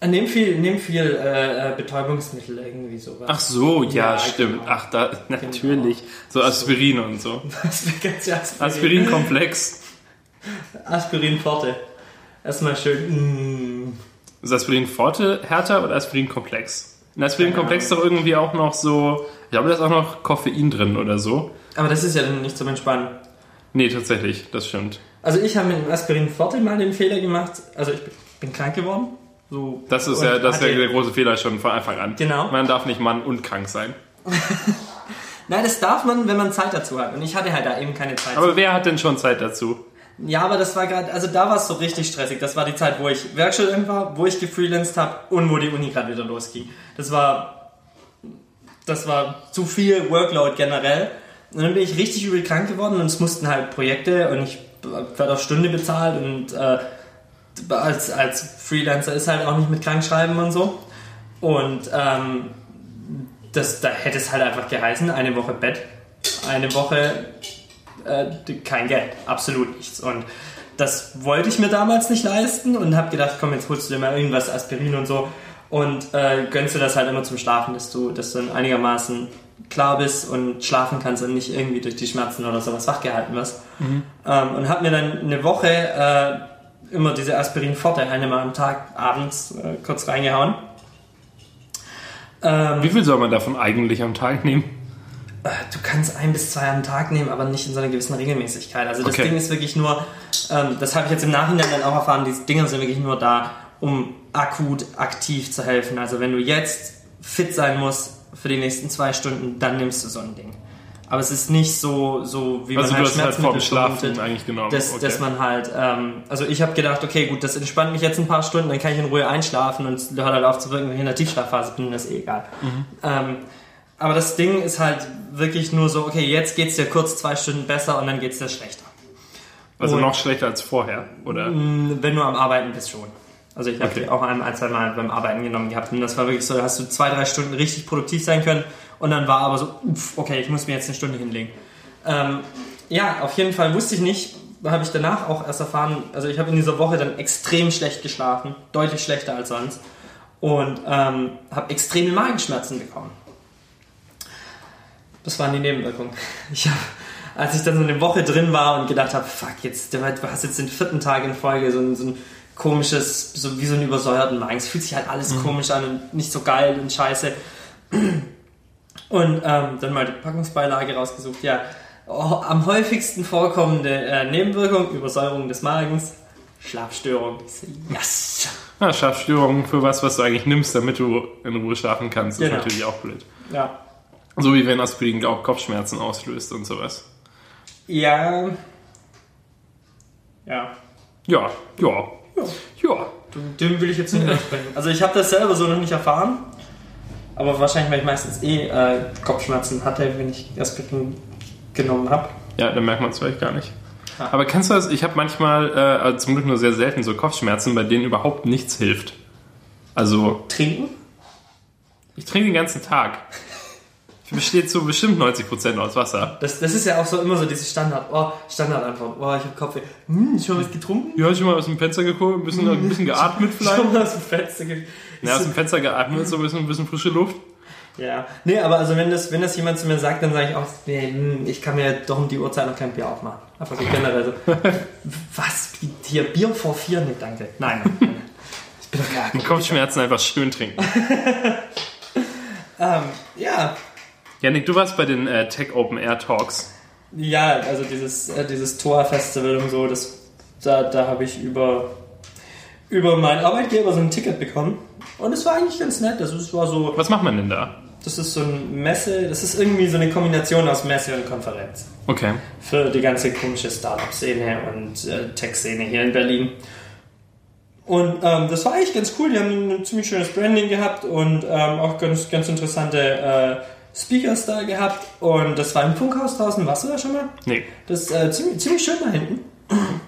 Äh, Nehm viel, nehm viel äh, äh, Betäubungsmittel irgendwie sowas. Ach so, ja, Ja, stimmt. genau. Ach, da, natürlich. So Aspirin und so. Ganz Aspirin. Aspirinkomplex. Aspirin Forte. Erstmal schön. Mm. Ist Aspirin Forte härter oder Aspirin Komplex? In Aspirin Komplex ist doch irgendwie auch noch so, ich glaube, da ist auch noch Koffein drin oder so. Aber das ist ja dann nicht zum Entspannen. Nee, tatsächlich, das stimmt. Also ich habe mit dem Aspirin Forte mal den Fehler gemacht. Also ich bin- krank geworden. So, Das ist ja, das ist ja der große Fehler schon von Anfang an. Genau. Man darf nicht Mann und krank sein. Nein, das darf man, wenn man Zeit dazu hat. Und ich hatte halt da eben keine Zeit. Aber wer hat denn schon Zeit dazu? Ja, aber das war gerade, also da war es so richtig stressig. Das war die Zeit, wo ich Werkstudent war, wo ich gefreelanced habe und wo die Uni gerade wieder losging. Das war, das war zu viel Workload generell. Und dann bin ich richtig übel krank geworden und es mussten halt Projekte und ich werde auf Stunde bezahlt und äh, als, als Freelancer ist halt auch nicht mit Krankschreiben und so. Und ähm, das, da hätte es halt einfach geheißen, eine Woche Bett, eine Woche äh, kein Geld, absolut nichts. Und das wollte ich mir damals nicht leisten und habe gedacht, komm, jetzt holst du dir mal irgendwas, Aspirin und so und äh, gönnst dir das halt immer zum Schlafen, dass du, dass du dann einigermaßen klar bist und schlafen kannst und nicht irgendwie durch die Schmerzen oder sowas wachgehalten wirst. Ähm, und habe mir dann eine Woche äh, immer diese Aspirin Forte einmal am Tag abends äh, kurz reingehauen. Ähm, Wie viel soll man davon eigentlich am Tag nehmen? Äh, du kannst ein bis zwei am Tag nehmen, aber nicht in so einer gewissen Regelmäßigkeit. Also das Okay. Ding ist wirklich nur, ähm, das habe ich jetzt im Nachhinein dann auch erfahren, diese Dinger sind wirklich nur da, um akut aktiv zu helfen. Also wenn du jetzt fit sein musst für die nächsten zwei Stunden, dann nimmst du so ein Ding. Aber es ist nicht so, so wie Also man halt halt Schmerzmittel Schlafen vermutet, eigentlich genommen. dass, okay. dass man halt, ähm, also ich habe gedacht, okay, gut, das entspannt mich jetzt ein paar Stunden, dann kann ich in Ruhe einschlafen und hört halt auf zu wirken, wenn ich in der Tiefschlafphase bin, das ist eh egal. Mhm. Ähm, aber das Ding ist halt wirklich nur so, okay, jetzt geht's dir kurz zwei Stunden besser und dann geht's dir schlechter. also und- noch schlechter als vorher, oder? Wenn du am Arbeiten bist schon. Also ich habe Okay. die auch ein, ein, zwei Mal beim Arbeiten genommen gehabt und das war wirklich so, da hast du zwei, drei Stunden richtig produktiv sein können und dann war aber so, uff, okay, ich muss mir jetzt eine Stunde hinlegen. Ähm, ja, auf jeden Fall wusste ich nicht, habe ich danach auch erst erfahren, also ich habe in dieser Woche dann extrem schlecht geschlafen, deutlich schlechter als sonst und ähm, habe extreme Magenschmerzen bekommen. Das waren die Nebenwirkungen. Ich hab, als ich dann so eine Woche drin war und gedacht habe, fuck, jetzt, du hast jetzt den vierten Tag in Folge so ein, so ein komisches, so wie so einen übersäuerten Magen. Es fühlt sich halt alles komisch an und nicht so geil und scheiße. Und ähm, dann mal die Packungsbeilage rausgesucht. Ja, oh, am häufigsten vorkommende äh, Nebenwirkung, Übersäuerung des Magens, Schlafstörung. Yes! Ja, Schlafstörungen für was, was du eigentlich nimmst, damit du in Ruhe schlafen kannst, ist Genau. natürlich auch blöd. Ja. So wie wenn Aspirin auch Kopfschmerzen auslöst und sowas. Ja. Ja. Ja, ja, ja. Dem will ich jetzt nicht widersprechen. Also ich habe das selber so noch nicht erfahren. Aber wahrscheinlich, weil ich meistens eh äh, Kopfschmerzen hatte, wenn ich Aspirin genommen habe. Ja, dann merkt man es vielleicht gar nicht. Ah. Aber kennst du das? Ich habe manchmal, äh, also zum Glück nur sehr selten, so Kopfschmerzen, bei denen überhaupt nichts hilft. Also, Trinken? ich trinke den ganzen Tag. Besteht zu bestimmt 90% aus Wasser. Das, das ist ja auch so immer so dieses Standard. Oh, Standardantwort. Oh, ich habe Kopfweh. Hm, schon was getrunken? Ja, ich mal aus dem Fenster geguckt, ein bisschen, ein bisschen geatmet vielleicht. Schon mal aus dem Fenster ge Ja, aus dem Fenster geatmet, so ein bisschen, ein bisschen frische Luft. Ja. Nee, aber also wenn das, wenn das jemand zu mir sagt, dann sage ich auch, nee, hm, ich kann mir doch um die Uhrzeit noch kein Bier aufmachen. Einfach so generell so. was? Hier Bier vor vier? Nee, danke. Nein, nein. Ich bin doch gar Die Kopfschmerzen einfach schön trinken. ähm, Ja. Janik, du warst bei den äh, Tech Open Air Talks. Ja, also dieses, äh, dieses Tor-Festival und so, das, da, da habe ich über, über meinen Arbeitgeber so ein Ticket bekommen. Und es war eigentlich ganz nett. Also es war so, Was macht man denn da? das ist so ein Messe, das ist irgendwie so eine Kombination aus Messe und Konferenz. Okay. Für die ganze komische Startup-Szene und äh, Tech-Szene hier in Berlin. Und ähm, das war eigentlich ganz cool. Die haben ein ziemlich schönes Branding gehabt und ähm, auch ganz, ganz interessante äh, Speakers da gehabt. Und das war im Funkhaus draußen. Warst du da schon mal? Nee. Das ist äh, ziemlich, ziemlich schön da hinten.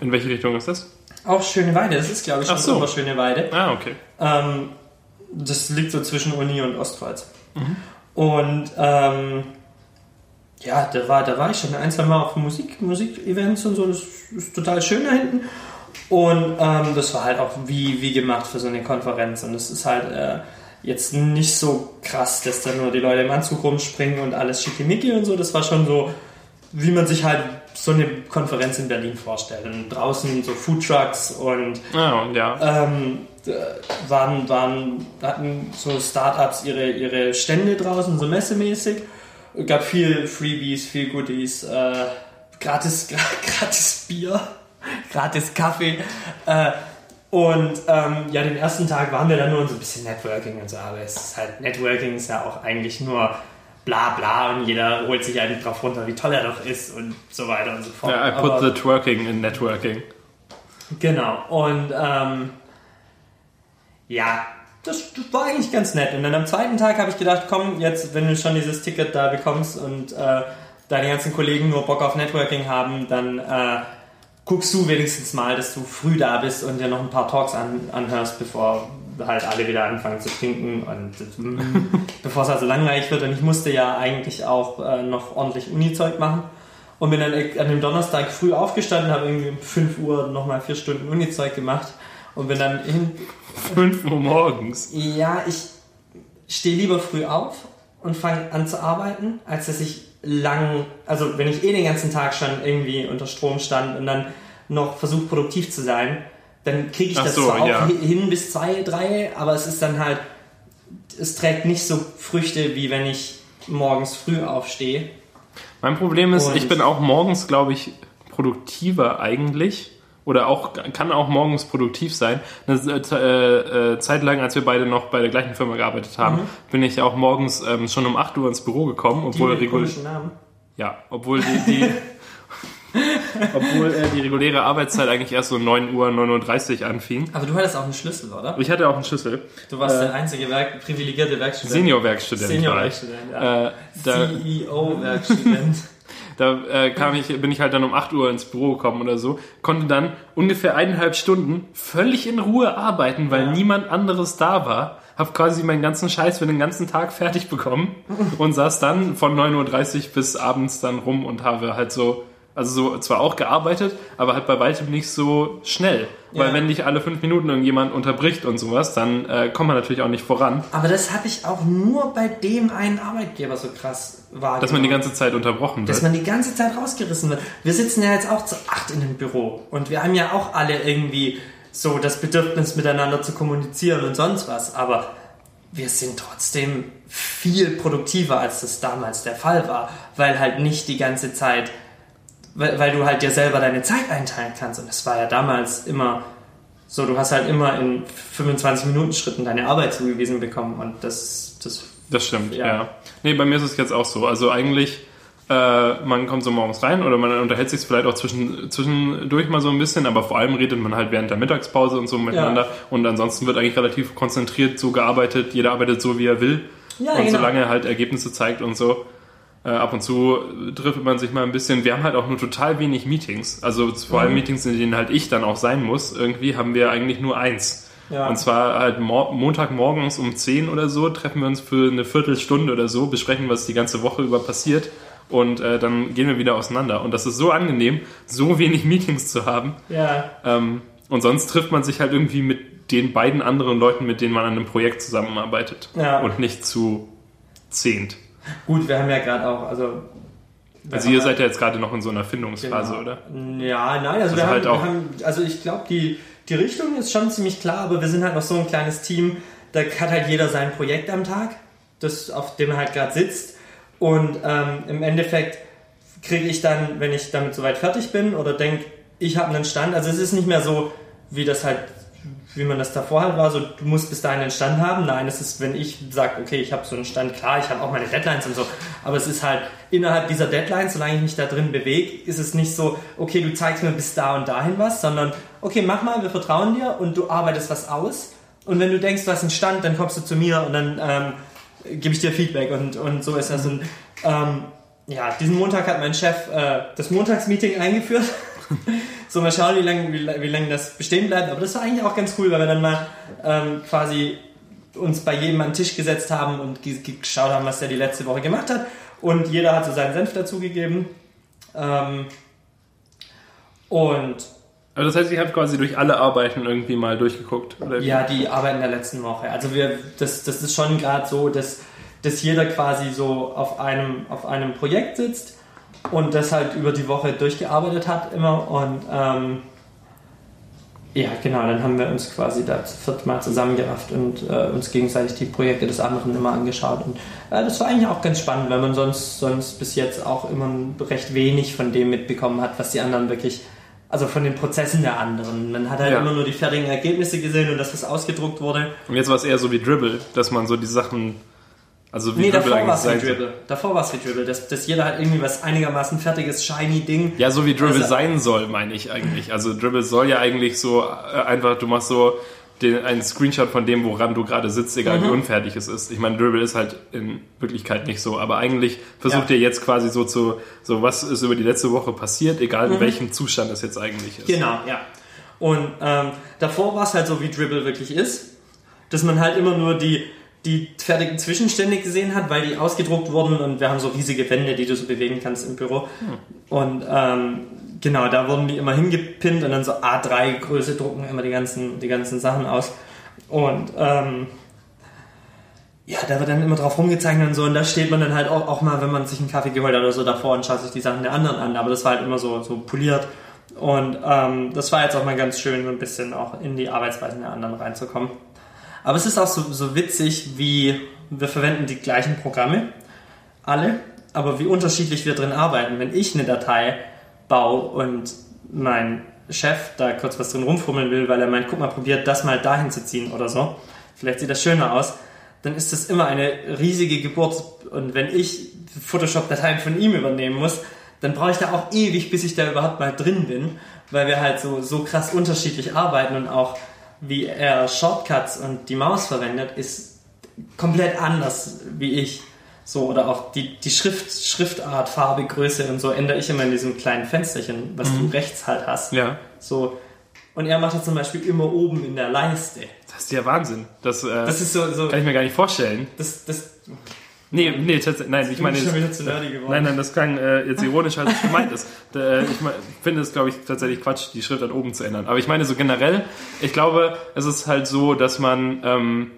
In welche Richtung ist das? Auch Schöne Weide. Das ist, glaube ich, schon so. Schöne Weide. Ah, okay. Ähm, das liegt so zwischen Uni und Ostpfalz. Und ähm, ja, da war, da war ich schon ein, zwei Mal auf Musik, Musik-Events und so. Das ist total schön da hinten. Und ähm, das war halt auch wie, wie gemacht für so eine Konferenz. Und es ist halt äh, jetzt nicht so krass, dass da nur die Leute im Anzug rumspringen und alles schickimicki und so. Das war schon so, wie man sich halt so eine Konferenz in Berlin vorstellt. Und draußen so Foodtrucks und und ja. ähm, waren, waren, hatten so Startups ihre, ihre Stände draußen, so messemäßig. Gab viel Freebies, viel Goodies, äh, gratis, gra gratis Bier, gratis Kaffee. Äh, und ähm, ja, den ersten Tag waren wir dann nur so ein bisschen Networking und so, aber es ist halt, Networking ist ja auch eigentlich nur bla bla und jeder holt sich einen drauf runter, wie toll er doch ist und so weiter und so fort. ja I put Aber- the twerking in networking. Genau. Und ähm, ja, das, das war eigentlich ganz nett. Und dann am zweiten Tag habe ich gedacht, komm, jetzt, wenn du schon dieses Ticket da bekommst und äh, deine ganzen Kollegen nur Bock auf Networking haben, dann äh, guckst du wenigstens mal, dass du früh da bist und dir noch ein paar Talks an, anhörst, bevor halt alle wieder anfangen zu trinken und mm, bevor es also langweilig wird. Und ich musste ja eigentlich auch äh, noch ordentlich Uni-Zeug machen. Und bin dann an dem Donnerstag früh aufgestanden, habe irgendwie um 5 Uhr nochmal vier Stunden Uni-Zeug gemacht und bin dann hin. 5 Uhr morgens. Ja, ich stehe lieber früh auf und fange an zu arbeiten, als dass ich lang, also wenn ich eh den ganzen Tag schon irgendwie unter Strom stand und dann noch versuche produktiv zu sein, dann kriege ich Ach das so, zwar auch ja. hin bis zwei, drei, aber es ist dann halt, es trägt nicht so Früchte, wie wenn ich morgens früh aufstehe. Mein Problem ist, Und- ich bin auch morgens, glaube ich, produktiver eigentlich. Oder auch, kann auch morgens produktiv sein. Eine äh, äh, Zeit lang, als wir beide noch bei der gleichen Firma gearbeitet haben, Mhm. bin ich auch morgens ähm, schon um 8 Uhr ins Büro gekommen, obwohl, mit regul komischen Namen. ja, obwohl die, die obwohl äh, die reguläre Arbeitszeit eigentlich erst so 9 Uhr, 9.30 Uhr anfing. Aber du hattest auch einen Schlüssel, oder? Ich hatte auch einen Schlüssel. Du warst Äh, der einzige Werk privilegierte Werkstudent. Senior-Werkstudent. Senior-Werkstudent, ja. Äh, CEO-Werkstudent. Da äh, kam ich, bin ich halt dann um 8 Uhr ins Büro gekommen oder so, konnte dann ungefähr eineinhalb Stunden völlig in Ruhe arbeiten, weil Ja. niemand anderes da war. Hab quasi meinen ganzen Scheiß für den ganzen Tag fertig bekommen und saß dann von 9.30 Uhr bis abends dann rum und habe halt so, also so zwar auch gearbeitet, aber halt bei weitem nicht so schnell. Weil Ja. wenn dich alle fünf Minuten irgendjemand unterbricht und sowas, dann äh, kommt man natürlich auch nicht voran, Aber das habe ich auch nur bei dem einen Arbeitgeber so krass wahrgenommen. dass man die ganze Zeit unterbrochen Dass wird. man die ganze Zeit rausgerissen wird. Wir sitzen ja jetzt auch zu acht in dem Büro und wir haben ja auch alle irgendwie so das Bedürfnis miteinander zu kommunizieren und sonst was. Aber wir sind trotzdem viel produktiver, als das damals der Fall war, weil halt nicht die ganze Zeit, weil, weil du halt dir selber deine Zeit einteilen kannst. Und das war ja damals immer so, du hast halt immer in 25 Minuten Schritten deine Arbeit zugewiesen bekommen und das, das das stimmt, ja. ja. Nee, bei mir ist es jetzt auch so. Also eigentlich, äh, man kommt so morgens rein oder man unterhält sich vielleicht auch zwischen, zwischendurch mal so ein bisschen, aber vor allem redet man halt während der Mittagspause und so miteinander. Ja. Und ansonsten wird eigentlich relativ konzentriert so gearbeitet. Jeder arbeitet so, wie er will. Ja, und genau. solange er halt Ergebnisse zeigt und so. Äh, ab und zu trifft man sich mal ein bisschen. Wir haben halt auch nur total wenig Meetings. Also vor allem mhm. Meetings, in denen halt ich dann auch sein muss. Irgendwie haben wir eigentlich nur eins. Ja. Und zwar halt Mo Montagmorgens um 10 oder so treffen wir uns für eine Viertelstunde oder so, besprechen, was die ganze Woche über passiert und äh, dann gehen wir wieder auseinander. Und das ist so angenehm, so wenig Meetings zu haben. Ja. Ähm, und sonst trifft man sich halt irgendwie mit den beiden anderen Leuten, mit denen man an einem Projekt zusammenarbeitet. Ja. Und nicht zu zehnt. Gut, wir haben ja gerade auch, also. Also ihr seid ja jetzt gerade noch in so einer Findungsphase, genau. oder? Ja, nein, also, also wir, halt haben, wir haben, also ich glaube, die, die Richtung ist schon ziemlich klar, aber wir sind halt noch so ein kleines Team, da hat halt jeder sein Projekt am Tag, das, auf dem er halt gerade sitzt. Und ähm, im Endeffekt kriege ich dann, wenn ich damit soweit fertig bin oder denke, ich habe einen Stand, also es ist nicht mehr so, wie das halt wie man das davor halt war, so du musst bis dahin einen Stand haben. Nein, es ist, wenn ich sage, okay, ich habe so einen Stand, klar, ich habe auch meine Deadlines und so, aber es ist halt innerhalb dieser Deadlines, solange ich mich da drin bewege, ist es nicht so, okay, du zeigst mir bis da und dahin was, sondern okay, mach mal, wir vertrauen dir und du arbeitest was aus. Und wenn du denkst, du hast einen Stand, dann kommst du zu mir und dann ähm, gebe ich dir Feedback und, und so ist das. Und ähm, ja, diesen Montag hat mein Chef äh, das Montagsmeeting eingeführt. So, mal schauen, wie lange wie, wie lang das bestehen bleibt. Aber das war eigentlich auch ganz cool, weil wir dann mal ähm, quasi uns bei jedem an den Tisch gesetzt haben und geschaut haben, was der die letzte Woche gemacht hat. Und jeder hat so seinen Senf dazugegeben. Ähm, und also das heißt, ich habe quasi durch alle Arbeiten irgendwie mal durchgeguckt. Oder? Ja, die Arbeiten der letzten Woche. Also wir, das, das ist schon gerade so, dass, dass jeder quasi so auf einem, auf einem Projekt sitzt und das halt über die Woche durchgearbeitet hat immer und ähm, ja, genau, dann haben wir uns quasi da viert Mal zusammengerafft und äh, uns gegenseitig die Projekte des anderen immer angeschaut. Und äh, das war eigentlich auch ganz spannend, weil man sonst, sonst bis jetzt auch immer recht wenig von dem mitbekommen hat, was die anderen wirklich, also von den Prozessen der anderen. Man hat halt ja. immer nur die fertigen Ergebnisse gesehen und das, was ausgedruckt wurde. Und jetzt war es eher so wie Dribble, dass man so die Sachen also wie nee, Dribble davor war es wie Dribble. Davor war es wie Dribble, dass, dass jeder halt irgendwie was einigermaßen fertiges, shiny Ding. Ja, so wie Dribble also, sein soll, meine ich eigentlich. Also Dribble soll ja eigentlich so äh, einfach, du machst so den, einen Screenshot von dem, woran du gerade sitzt, egal mhm. wie unfertig es ist. Ich meine, Dribble ist halt in Wirklichkeit nicht so, aber eigentlich versucht ja. ihr jetzt quasi so zu, so was ist über die letzte Woche passiert, egal mhm. in welchem Zustand es jetzt eigentlich ist. Genau, ja. Und ähm, davor war es halt so, wie Dribble wirklich ist, dass man halt immer nur die die fertigen Zwischenstände gesehen hat, weil die ausgedruckt wurden und wir haben so riesige Wände, die du so bewegen kannst im Büro. Hm. Und ähm, genau, da wurden die immer hingepinnt und dann so A3-Größe drucken immer die ganzen, die ganzen Sachen aus. Und ähm, ja, da wird dann immer drauf rumgezeichnet und so und da steht man dann halt auch, auch mal, wenn man sich einen Kaffee geholt hat oder so davor und schaut sich die Sachen der anderen an. Aber das war halt immer so, so poliert. Und ähm, das war jetzt auch mal ganz schön, so ein bisschen auch in die Arbeitsweisen der anderen reinzukommen. Aber es ist auch so, so witzig, wie wir verwenden die gleichen Programme, alle, aber wie unterschiedlich wir drin arbeiten. Wenn ich eine Datei baue und mein Chef da kurz was drin rumfummeln will, weil er meint, guck mal, probiert das mal dahin zu ziehen oder so, vielleicht sieht das schöner aus, dann ist das immer eine riesige Geburt. Und wenn ich Photoshop-Dateien von ihm übernehmen muss, dann brauche ich da auch ewig, bis ich da überhaupt mal drin bin, weil wir halt so, so krass unterschiedlich arbeiten und auch wie er Shortcuts und die Maus verwendet, ist komplett anders wie ich. So, oder auch die, die Schrift, Schriftart, Farbe, Größe und so ändere ich immer in diesem kleinen Fensterchen, was mhm. du rechts halt hast. Ja. So. Und er macht das zum Beispiel immer oben in der Leiste. Das ist ja Wahnsinn. Das, äh, das ist so, so, kann ich mir gar nicht vorstellen. Das, das, Nee, nee, tatsächlich, nein, ich meine, geworden. nein, nein, das klang äh, jetzt ironisch, als es gemeint ist. Äh, ich mein, finde es, glaube ich, tatsächlich Quatsch, die Schrift dann oben zu ändern. Aber ich meine so generell, ich glaube, es ist halt so, dass man ähm,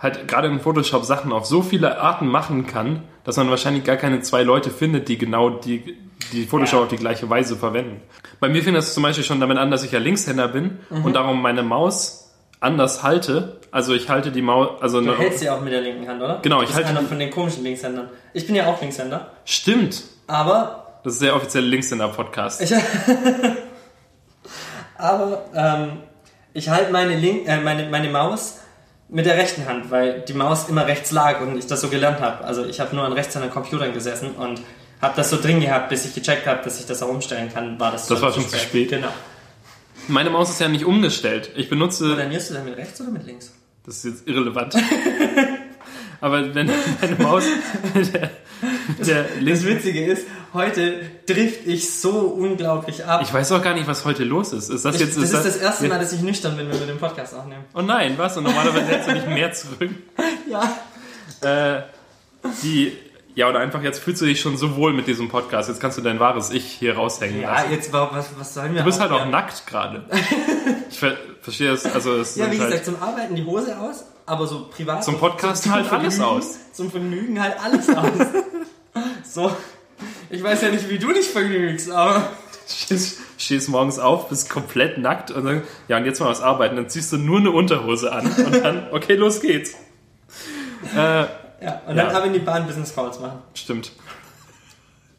halt gerade in Photoshop Sachen auf so viele Arten machen kann, dass man wahrscheinlich gar keine zwei Leute findet, die genau die, die Photoshop ja. auf die gleiche Weise verwenden. Bei mir fing das zum Beispiel schon damit an, dass ich ja Linkshänder bin mhm. und darum meine Maus anders halte Also ich halte die Maus, also Du hältst sie auch mit der linken Hand, oder? Genau, ich halte einer die- von den komischen Linkshändern. Ich bin ja auch Linkshänder, stimmt. aber Das ist der offizielle Linkshänder-Podcast. Aber ähm, ich halte meine, Link, äh, meine, meine Maus mit der rechten Hand, weil die Maus immer rechts lag und ich das so gelernt habe. Also ich habe nur an rechts an den Computern gesessen und habe das so drin gehabt, bis ich gecheckt habe, dass ich das auch umstellen kann, war das Das war schon zu spät. Genau. Meine Maus ist ja nicht umgestellt. Ich benutze, Trainierst du dann mit rechts oder mit links? Das ist jetzt irrelevant. Aber wenn meine Maus der, der Das Witzige ist, heute drift ich so unglaublich ab. ich weiß auch gar nicht, was heute los ist. Ist das Ich- jetzt das ist das, das erste Mal, dass ich nüchtern bin, wenn wir den Podcast aufnehmen. Oh nein, was? Und normalerweise hältst du dich mehr zurück. Ja. Äh, die, ja, oder einfach jetzt fühlst du dich schon so wohl mit diesem Podcast. Jetzt kannst du dein wahres Ich hier raushängen Ja, lassen. jetzt, wa- was, was sollen wir Du bist halt auch aufnehmen? nackt gerade. Ich ver verstehe das. Also es Ja, wie halt, gesagt, zum Arbeiten die Hose aus, aber so privat. Zum Podcasten halt alles aus. Zum Vergnügen halt alles aus. so. Ich weiß ja nicht, wie du dich vergnügst, aber. stehst, stehst morgens auf, bist komplett nackt und dann, ja, und jetzt mal was arbeiten. Dann ziehst du nur eine Unterhose an und dann, okay, los geht's. Äh, Ja, und Ja. dann ab in die Bahn Business Calls machen. Stimmt.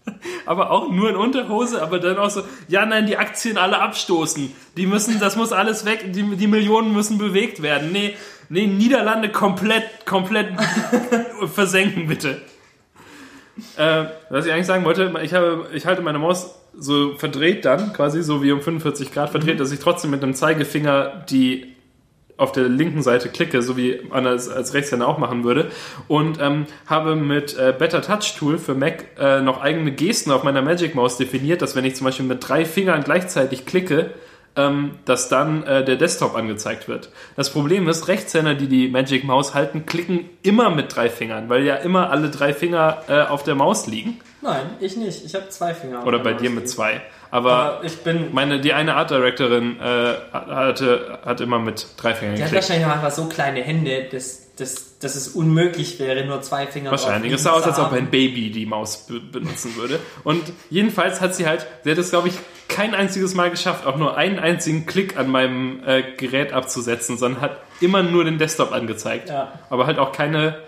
Aber auch nur in Unterhose, aber dann auch so, ja, nein, die Aktien alle abstoßen. Die müssen, das muss alles weg, die, die Millionen müssen bewegt werden. Nee, nee, Niederlande komplett, komplett versenken, bitte. Äh, was ich eigentlich sagen wollte, ich, habe, ich halte meine Maus so verdreht dann, quasi so wie um 45 Grad verdreht, dass ich trotzdem mit dem Zeigefinger die auf der linken Seite klicke, so wie man das als Rechtshänder auch machen würde. Und ähm, habe mit äh, Better Touch Tool für Mac äh, noch eigene Gesten auf meiner Magic Maus definiert, dass wenn ich zum Beispiel mit drei Fingern gleichzeitig klicke, ähm, dass dann äh, der Desktop angezeigt wird. Das Problem ist, Rechtshänder, die die Magic Maus halten, klicken immer mit drei Fingern, weil ja immer alle drei Finger äh, auf der Maus liegen. Nein, ich nicht. Ich habe zwei Finger. Oder der bei dir mit zwei. Aber Aber ich bin. meine, die eine Art Directorin äh, hatte, hat immer mit drei Fingern Die hat wahrscheinlich einfach so kleine Hände, dass, dass, dass es unmöglich wäre, nur zwei Finger Wahrscheinlich. Es sah aus, als ob ein. Baby die Maus be benutzen würde. Und jedenfalls hat sie halt, sie hat es, glaube ich, kein einziges Mal geschafft, auch nur einen einzigen Klick an meinem äh, Gerät abzusetzen, sondern hat immer nur den Desktop angezeigt. Ja. Aber halt auch keine,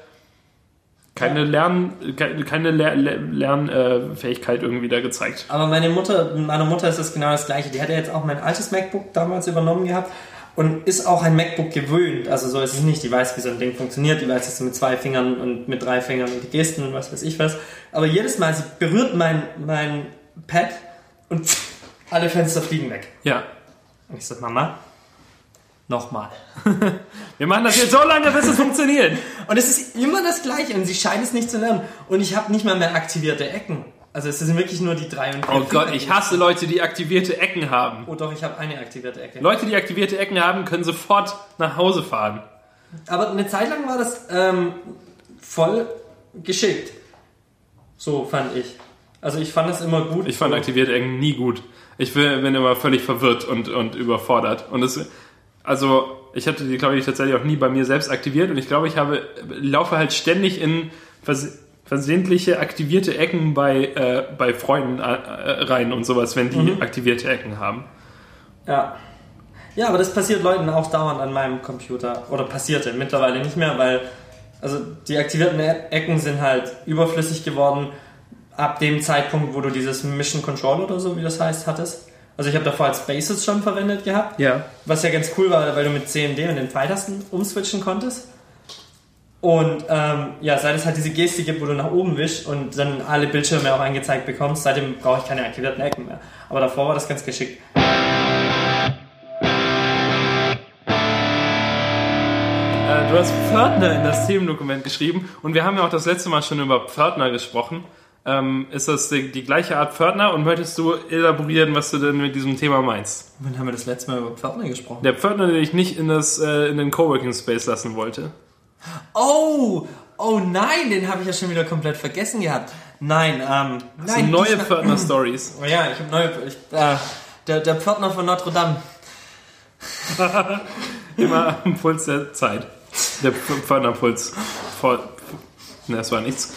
keine Lern, keine, keine Ler Ler Lernfähigkeit irgendwie da gezeigt. Aber meine Mutter, meiner Mutter ist es genau das gleiche. Die hat ja jetzt auch mein altes MacBook damals übernommen gehabt und ist auch ein MacBook gewöhnt. Also so ist es nicht. Die weiß, wie so ein Ding funktioniert. Die weiß, dass sie mit zwei Fingern und mit drei Fingern und die Gesten und was weiß ich was. Aber jedes Mal, sie berührt mein, mein Pad und alle Fenster fliegen weg. Ja. Und ich sag, Mama, nochmal. Wir machen das jetzt so lange, bis es funktioniert. Und es ist immer das Gleiche und sie scheint es nicht zu lernen. Und ich habe nicht mal mehr aktivierte Ecken. Also es sind wirklich nur die drei und vier Oh Gott, ich hasse Leute, die aktivierte Ecken haben. Oh doch, ich habe eine aktivierte Ecke. Leute, die aktivierte Ecken haben, können sofort nach Hause fahren. Aber eine Zeit lang war das ähm, voll geschickt. So fand ich. Also ich fand das immer gut. Ich fand so. aktivierte Ecken nie gut. Ich bin bin immer völlig verwirrt und, und überfordert. Und es, also, ich hatte die, glaube ich, tatsächlich auch nie bei mir selbst aktiviert und ich glaube, ich habe, laufe halt ständig in vers versehentliche aktivierte Ecken bei, äh, bei Freunden äh, rein und sowas, wenn die Mhm. aktivierte Ecken haben. Ja. Ja, aber das passiert Leuten auch dauernd an meinem Computer. Oder passierte mittlerweile nicht mehr, weil also die aktivierten E- Ecken sind halt überflüssig geworden ab dem Zeitpunkt, wo du dieses Mission Control oder so, wie das heißt, hattest. Also ich habe davor als Basis schon verwendet gehabt. Ja. Was ja ganz cool war, weil du mit CMD und den Pfeiltasten umswitchen konntest. Und ähm, ja, seit es halt diese Geste gibt, wo du nach oben wischst und dann alle Bildschirme auch angezeigt bekommst, seitdem brauche ich keine aktivierten Ecken mehr. Aber davor war das ganz geschickt. Äh, du hast Pförtner in das Themendokument geschrieben und wir haben ja auch das letzte Mal schon über Pförtner gesprochen. Ähm, ist das die, die gleiche Art Pförtner und möchtest du elaborieren, was du denn mit diesem Thema meinst? Wann haben wir das letzte Mal über Pförtner gesprochen? Der Pförtner, den ich nicht in, das, äh, in den Coworking Space lassen wollte. Oh, oh nein, den habe ich ja schon wieder komplett vergessen gehabt. Nein, ähm, So nein, neue Pförtner-Stories. Oh ja, ich habe neue, ich, äh, der, der Pförtner von Notre Dame. Immer am Puls der Zeit. Der Pf- Pförtnerpuls. Vor, ne, das war nichts.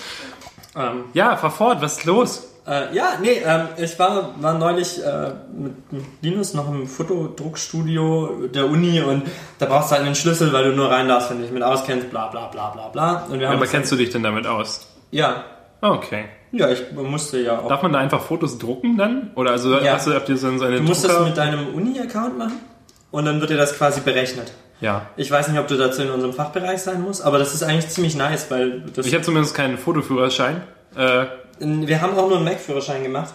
Ähm, Ja, fahr fort, was ist los? Äh, ja, nee, ähm, ich war, war neulich äh, mit, mit Linus noch im Fotodruckstudio der Uni und da brauchst du halt einen Schlüssel, weil du nur rein darfst, wenn du dich mit auskennst, bla bla bla bla bla. Und wir haben Aber das kennst du dich denn damit aus? Ja. Okay. Ja, ich musste ja auch. Darf man da einfach Fotos drucken dann? Oder also Ja. hast du, habt ihr so eine Du musst das mit deinem Uni-Account machen und dann wird dir das quasi berechnet. Ja. Ich weiß nicht, ob du dazu in unserem Fachbereich sein musst, aber das ist eigentlich ziemlich nice, weil das, Ich habe zumindest keinen Fotoführerschein. Äh, wir haben auch nur einen Mac-Führerschein gemacht.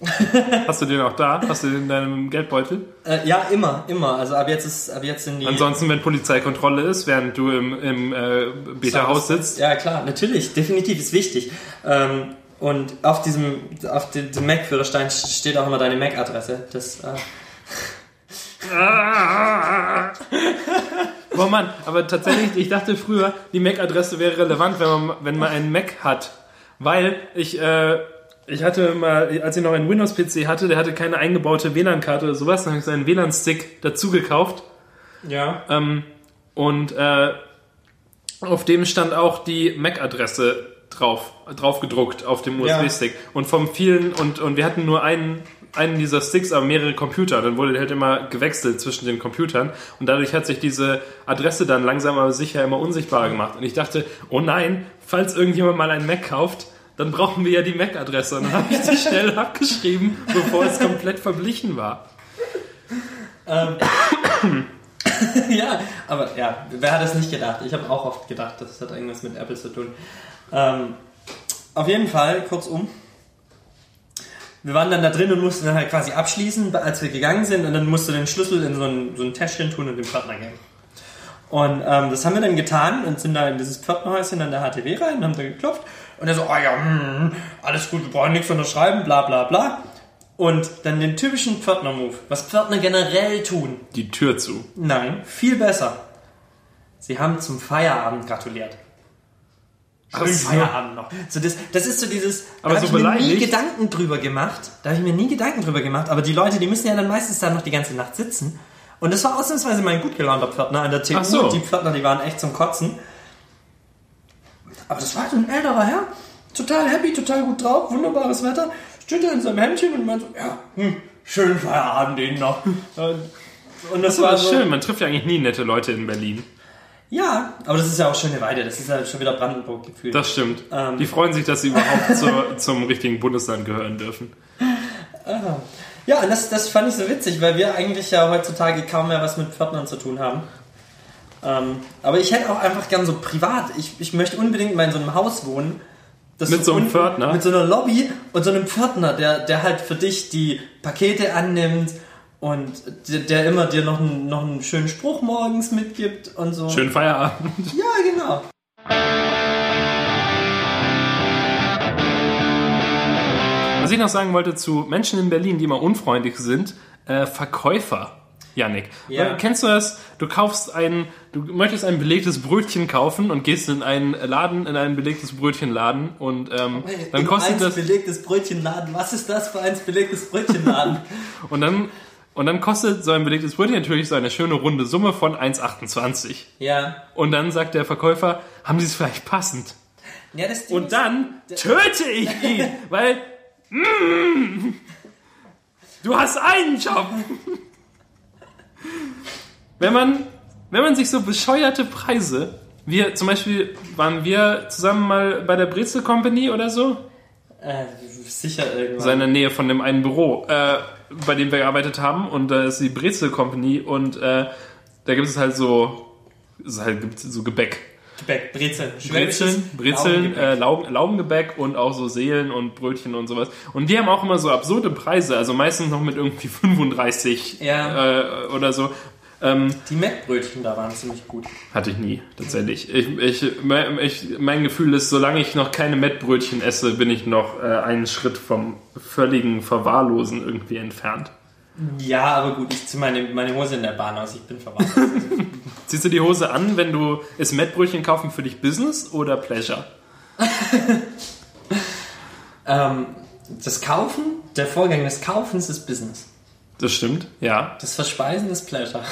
hast du den auch da? Hast du den in deinem Geldbeutel? Äh, ja, immer, immer. Also ab jetzt ist, ab jetzt sind die. Ansonsten, wenn Polizeikontrolle ist, während du im, im äh, Beta-Haus sitzt. Ja, klar, natürlich, definitiv, ist wichtig. Ähm, und auf diesem, auf dem, Mac-Führerschein steht auch immer deine Mac-Adresse. Das, äh, Boah Mann, aber tatsächlich, ich dachte früher, die MAC-Adresse wäre relevant, wenn man, wenn man einen Mac hat. Weil ich, äh, ich hatte mal, als ich noch einen Windows-PC hatte, der hatte keine eingebaute WLAN-Karte oder sowas, dann habe ich so einen WLAN-Stick dazu gekauft. ja. Ähm, und äh, auf dem stand auch die MAC-Adresse drauf, drauf gedruckt auf dem Ja. USB-Stick. Und vom vielen, und, und wir hatten nur einen, einen dieser Sticks, aber mehrere Computer. Dann wurde halt immer gewechselt zwischen den Computern. Und dadurch hat sich diese Adresse dann langsam aber sicher immer unsichtbarer gemacht. Und ich dachte, oh nein, falls irgendjemand mal einen Mac kauft, dann brauchen wir ja die MAC-Adresse. Und dann habe ich die schnell abgeschrieben, bevor es komplett verblichen war. ja, aber ja, wer hat das nicht gedacht? Ich habe auch oft gedacht, das hat irgendwas mit Apple zu tun. Ähm, auf jeden Fall, kurzum. Wir waren dann da drin und mussten dann halt quasi abschließen, als wir gegangen sind, und dann musst du den Schlüssel in so ein, so ein Täschchen tun und dem Pförtner geben. Und ähm, das haben wir dann getan und sind da in dieses Pförtnerhäuschen an der HTW rein und haben da geklopft. Und er so, oh ja, hm, alles gut, wir brauchen nichts unterschreiben, bla bla bla. Und dann den typischen Pförtner-Move, was Pförtner generell tun. Die Tür zu. Nein, viel besser. Sie haben zum Feierabend gratuliert. Ach. Feierabend noch. So das, das ist so dieses. Aber da so ich mir nie? Gedanken drüber gemacht. Da habe ich mir nie Gedanken drüber gemacht. Aber die Leute, die müssen ja dann meistens da noch die ganze Nacht sitzen. Und das war ausnahmsweise mein gut gelaunter Pförtner an der TU. So. Die Pförtner, die waren echt zum Kotzen. Aber das war so ein älterer Herr. Total happy, total gut drauf, wunderbares Wetter. Steht da in seinem Hemdchen und meint so, ja, hm, schönen Feierabend Ihnen noch. Und das, Das war war so, schön. Man trifft ja eigentlich nie nette Leute in Berlin. Ja, aber das ist ja auch schöne Weide. Das ist ja schon wieder Brandenburg gefühlt. Das stimmt. Ähm. Die freuen sich, dass sie überhaupt zur, zum richtigen Bundesland gehören dürfen. Ja, und das, das fand ich so witzig, weil wir eigentlich ja heutzutage kaum mehr was mit Pförtnern zu tun haben. Ähm, aber ich hätte auch einfach gern so privat. Ich, ich möchte unbedingt mal in so einem Haus wohnen. das Mit so einem unten- Pförtner? Mit so einer Lobby und so einem Pförtner, der, der halt für dich die Pakete annimmt und der, immer dir noch einen, noch einen schönen Spruch morgens mitgibt und so. Schönen Feierabend. Ja, genau. Was ich noch sagen wollte zu Menschen in Berlin, die immer unfreundlich sind, äh, Verkäufer. Janik, Ja. Weil, kennst du das? Du kaufst ein, du möchtest ein belegtes Brötchen kaufen und gehst in einen Laden, in einen belegtes Brötchenladen und ähm, dann kostet eins das belegtes Brötchenladen. Was ist das für eins belegtes Brötchenladen? und dann und dann kostet so ein belegtes Brötchen natürlich so eine schöne runde Summe von 1,28. ja. Und dann sagt der Verkäufer, haben Sie es vielleicht passend? Ja, das Ding Und dann töte ich ihn, weil mm, du hast einen Job. Wenn man, wenn man sich so bescheuerte Preise, wir zum Beispiel waren wir zusammen mal bei der Brezel Company oder so, Äh, sicher irgendwann. so in der Nähe von dem einen Büro, äh, bei dem wir gearbeitet haben und da ist die Brezel Company und äh, da gibt es halt so, es halt gibt so Gebäck. Gebäck, Brezeln. Brezeln, Brezeln, äh, Laugen, Laugengebäck und auch so Seelen und Brötchen und sowas. Und die haben auch immer so absurde Preise, also meistens noch mit irgendwie 35 Ja. äh, oder so. Ähm, Die Mettbrötchen da waren ziemlich gut. hatte ich nie, tatsächlich. Ich, ich, mein, ich, mein Gefühl ist, solange ich noch keine Mettbrötchen esse, bin ich noch äh, einen Schritt vom völligen Verwahrlosen irgendwie entfernt. Ja, aber gut, ich ziehe meine, meine Hose in der Bahn aus. Ich bin verwandt. Ziehst du die Hose an, wenn du ist Mettbrötchen kaufen für dich Business oder Pleasure? ähm, das Kaufen, der Vorgang des Kaufens ist Business. Das stimmt, ja. Das Verspeisen ist Pleasure.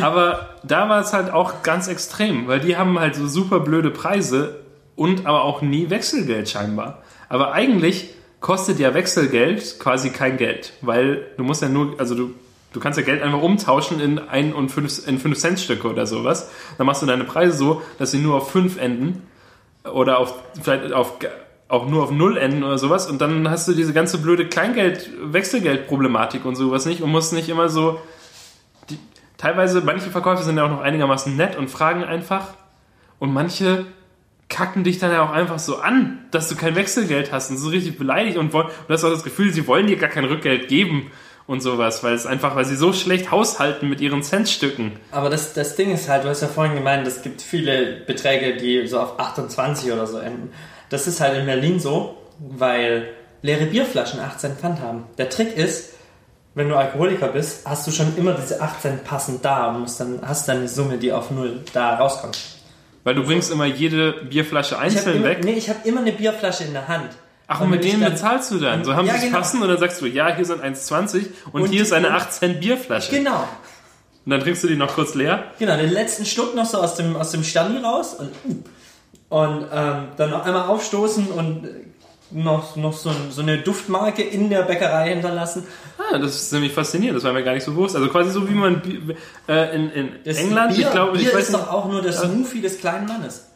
Aber da war es halt auch ganz extrem, weil die haben halt so super blöde Preise und aber auch nie Wechselgeld scheinbar. Aber eigentlich kostet ja Wechselgeld quasi kein Geld, weil du musst ja nur, also du, du kannst ja Geld einfach umtauschen in ein und fünf, in fünf Cent Stücke oder sowas. Dann machst du deine Preise so, dass sie nur auf fünf enden oder auf vielleicht auf auch nur auf Null enden oder sowas und dann hast du diese ganze blöde Kleingeld-Wechselgeld-Problematik und sowas nicht und musst nicht immer so. Die, teilweise, manche Verkäufer sind ja auch noch einigermaßen nett und fragen einfach und manche kacken dich dann ja auch einfach so an, dass du kein Wechselgeld hast und so richtig beleidigt und, wollen, und hast auch das Gefühl, sie wollen dir gar kein Rückgeld geben und sowas, weil es einfach, weil sie so schlecht haushalten mit ihren Centstücken. Aber das, das Ding ist halt, du hast ja vorhin gemeint, es gibt viele Beträge, die so auf 28 oder so enden. Das ist halt in Berlin so, weil leere Bierflaschen 18 Pfand haben. Der Trick ist, wenn du Alkoholiker bist, hast du schon immer diese 18 passend da und musst dann, hast dann eine Summe, die auf null da rauskommt. Weil du bringst immer jede Bierflasche einzeln immer, weg. nee, ich habe immer eine Bierflasche in der Hand. Ach, und mit denen dann- bezahlst du dann. So haben Ja, sie es genau. passen und dann sagst du, ja, hier sind 1,20 und, Und hier ist eine und- 18 Bierflasche. Genau. Und dann trinkst du die noch kurz leer. Genau, den letzten Schluck noch so aus dem, aus dem Sterni raus und, und ähm, dann noch einmal aufstoßen und noch, noch so, so eine Duftmarke in der Bäckerei hinterlassen. Ah, das ist nämlich faszinierend, das war mir gar nicht so bewusst. Also quasi so wie man äh, in, in Das England, Bier, ich glaube, Bier ich weiß ist nicht, doch auch nur der Smoothie des kleinen Mannes.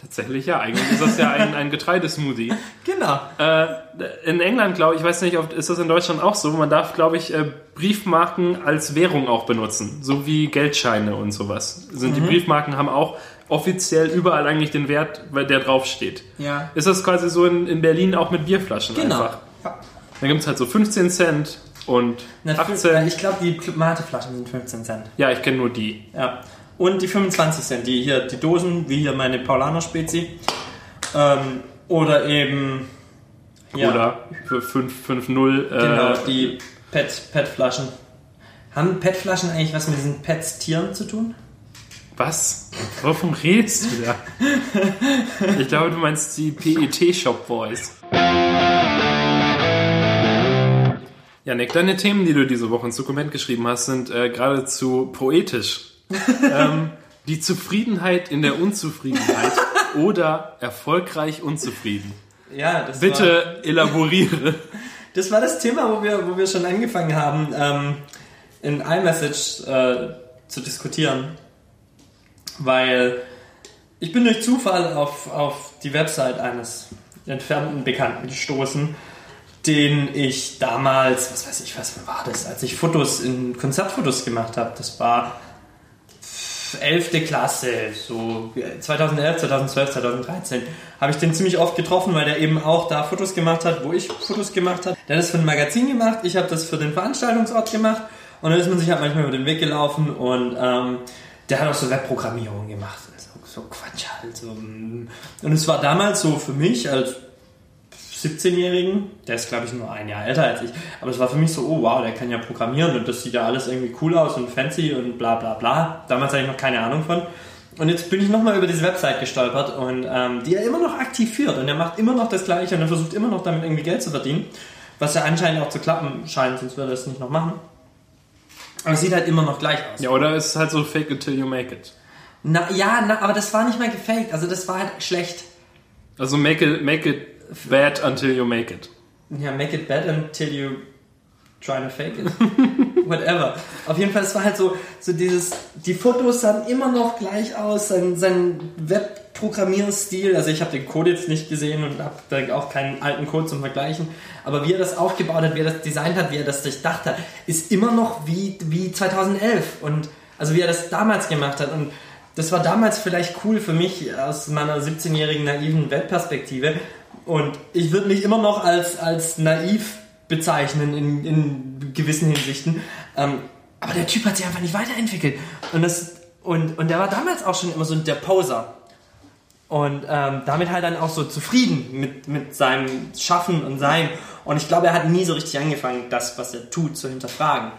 tatsächlich ja, eigentlich ist das ja ein, ein Getreidesmoothie. Genau. Äh, in England, glaube ich, ich weiß nicht, ob, ist das in Deutschland auch so, man darf, glaube ich, äh, Briefmarken als Währung auch benutzen, so wie Geldscheine und sowas. Sind Die Mhm. Briefmarken haben auch offiziell überall eigentlich den Wert, weil der draufsteht. Ja. Ist das quasi so in, in Berlin auch mit Bierflaschen Genau. einfach? Da gibt es halt so 15 Cent und Na, 18. Ich glaube, die Mateflaschen sind 15 Cent. Ja, ich kenne nur die. Ja. Und die 25 Cent, die hier, die Dosen, wie hier meine Paulaner Spezi. Ähm, oder eben. Ja, Oder für 5,50. Äh, Genau, die PET, PET-Flaschen. Haben PET-Flaschen eigentlich was mit diesen PET-Tieren zu tun? Was? Wovon redest du da? Ich glaube, du meinst die PET-Shop Boys. Ja, Nick, deine Themen, die du diese Woche ins Dokument geschrieben hast, sind äh, geradezu poetisch. ähm, die Zufriedenheit in der Unzufriedenheit oder erfolgreich unzufrieden. Ja, das War, Bitte elaboriere. das war das Thema, wo wir, wo wir schon angefangen haben, ähm, in iMessage äh, zu diskutieren. Weil ich bin durch Zufall auf, auf die Website eines entfernten Bekannten gestoßen, den ich damals, was weiß ich, was war das, als ich Fotos in Konzertfotos gemacht habe. Das war 11. Klasse, so 2011, 2012, 2013, habe ich den ziemlich oft getroffen, weil der eben auch da Fotos gemacht hat, wo ich Fotos gemacht habe. Der hat das für ein Magazin gemacht, ich habe das für den Veranstaltungsort gemacht und dann ist man sich halt manchmal über den Weg gelaufen und ähm, der hat auch so Webprogrammierung gemacht, also so Quatsch halt. So. mm. Und es war damals so für mich als 17-Jährigen, der ist glaube ich nur ein Jahr älter als ich, aber es war für mich so, oh wow, der kann ja programmieren und das sieht ja alles irgendwie cool aus und fancy und bla bla bla. Damals hatte ich noch keine Ahnung von. Und jetzt bin ich nochmal über diese Website gestolpert und ähm, die er immer noch aktiv führt und er macht immer noch das Gleiche und er versucht immer noch damit irgendwie Geld zu verdienen, was ja anscheinend auch zu klappen scheint, sonst würde er es nicht noch machen. Aber es sieht halt immer noch gleich aus. Ja, oder ist es halt so fake it till you make it. Na, ja, na, aber das war nicht mal gefaked, also das war halt schlecht. Also make it, make it bad until you make it. Ja, make it bad until you try to fake it. Whatever. Auf jeden Fall, es war halt so, so dieses, die Fotos sahen immer noch gleich aus, sein, sein Webprogrammierstil, also ich habe den Code jetzt nicht gesehen und habe da auch keinen alten Code zum Vergleichen, aber wie er das aufgebaut hat, wie er das designt hat, wie er das durchdacht hat, ist immer noch wie, wie 2011 und also wie er das damals gemacht hat und das war damals vielleicht cool für mich aus meiner 17-jährigen naiven Weltperspektive und ich würde mich immer noch als, als naiv bezeichnen in, in gewissen Hinsichten. Ähm, aber der Typ hat sich einfach nicht weiterentwickelt. Und, das, und, und der war damals auch schon immer so der Poser. Und ähm, damit halt dann auch so zufrieden mit, mit seinem Schaffen und Sein. Und ich glaube, er hat nie so richtig angefangen, das, was er tut, zu hinterfragen.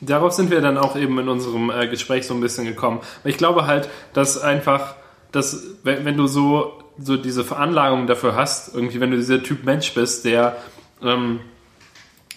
Darauf sind wir dann auch eben in unserem äh, Gespräch so ein bisschen gekommen. Ich glaube halt, dass einfach, dass wenn, wenn du so, so diese Veranlagung dafür hast, irgendwie, wenn du dieser Typ Mensch bist, der ähm,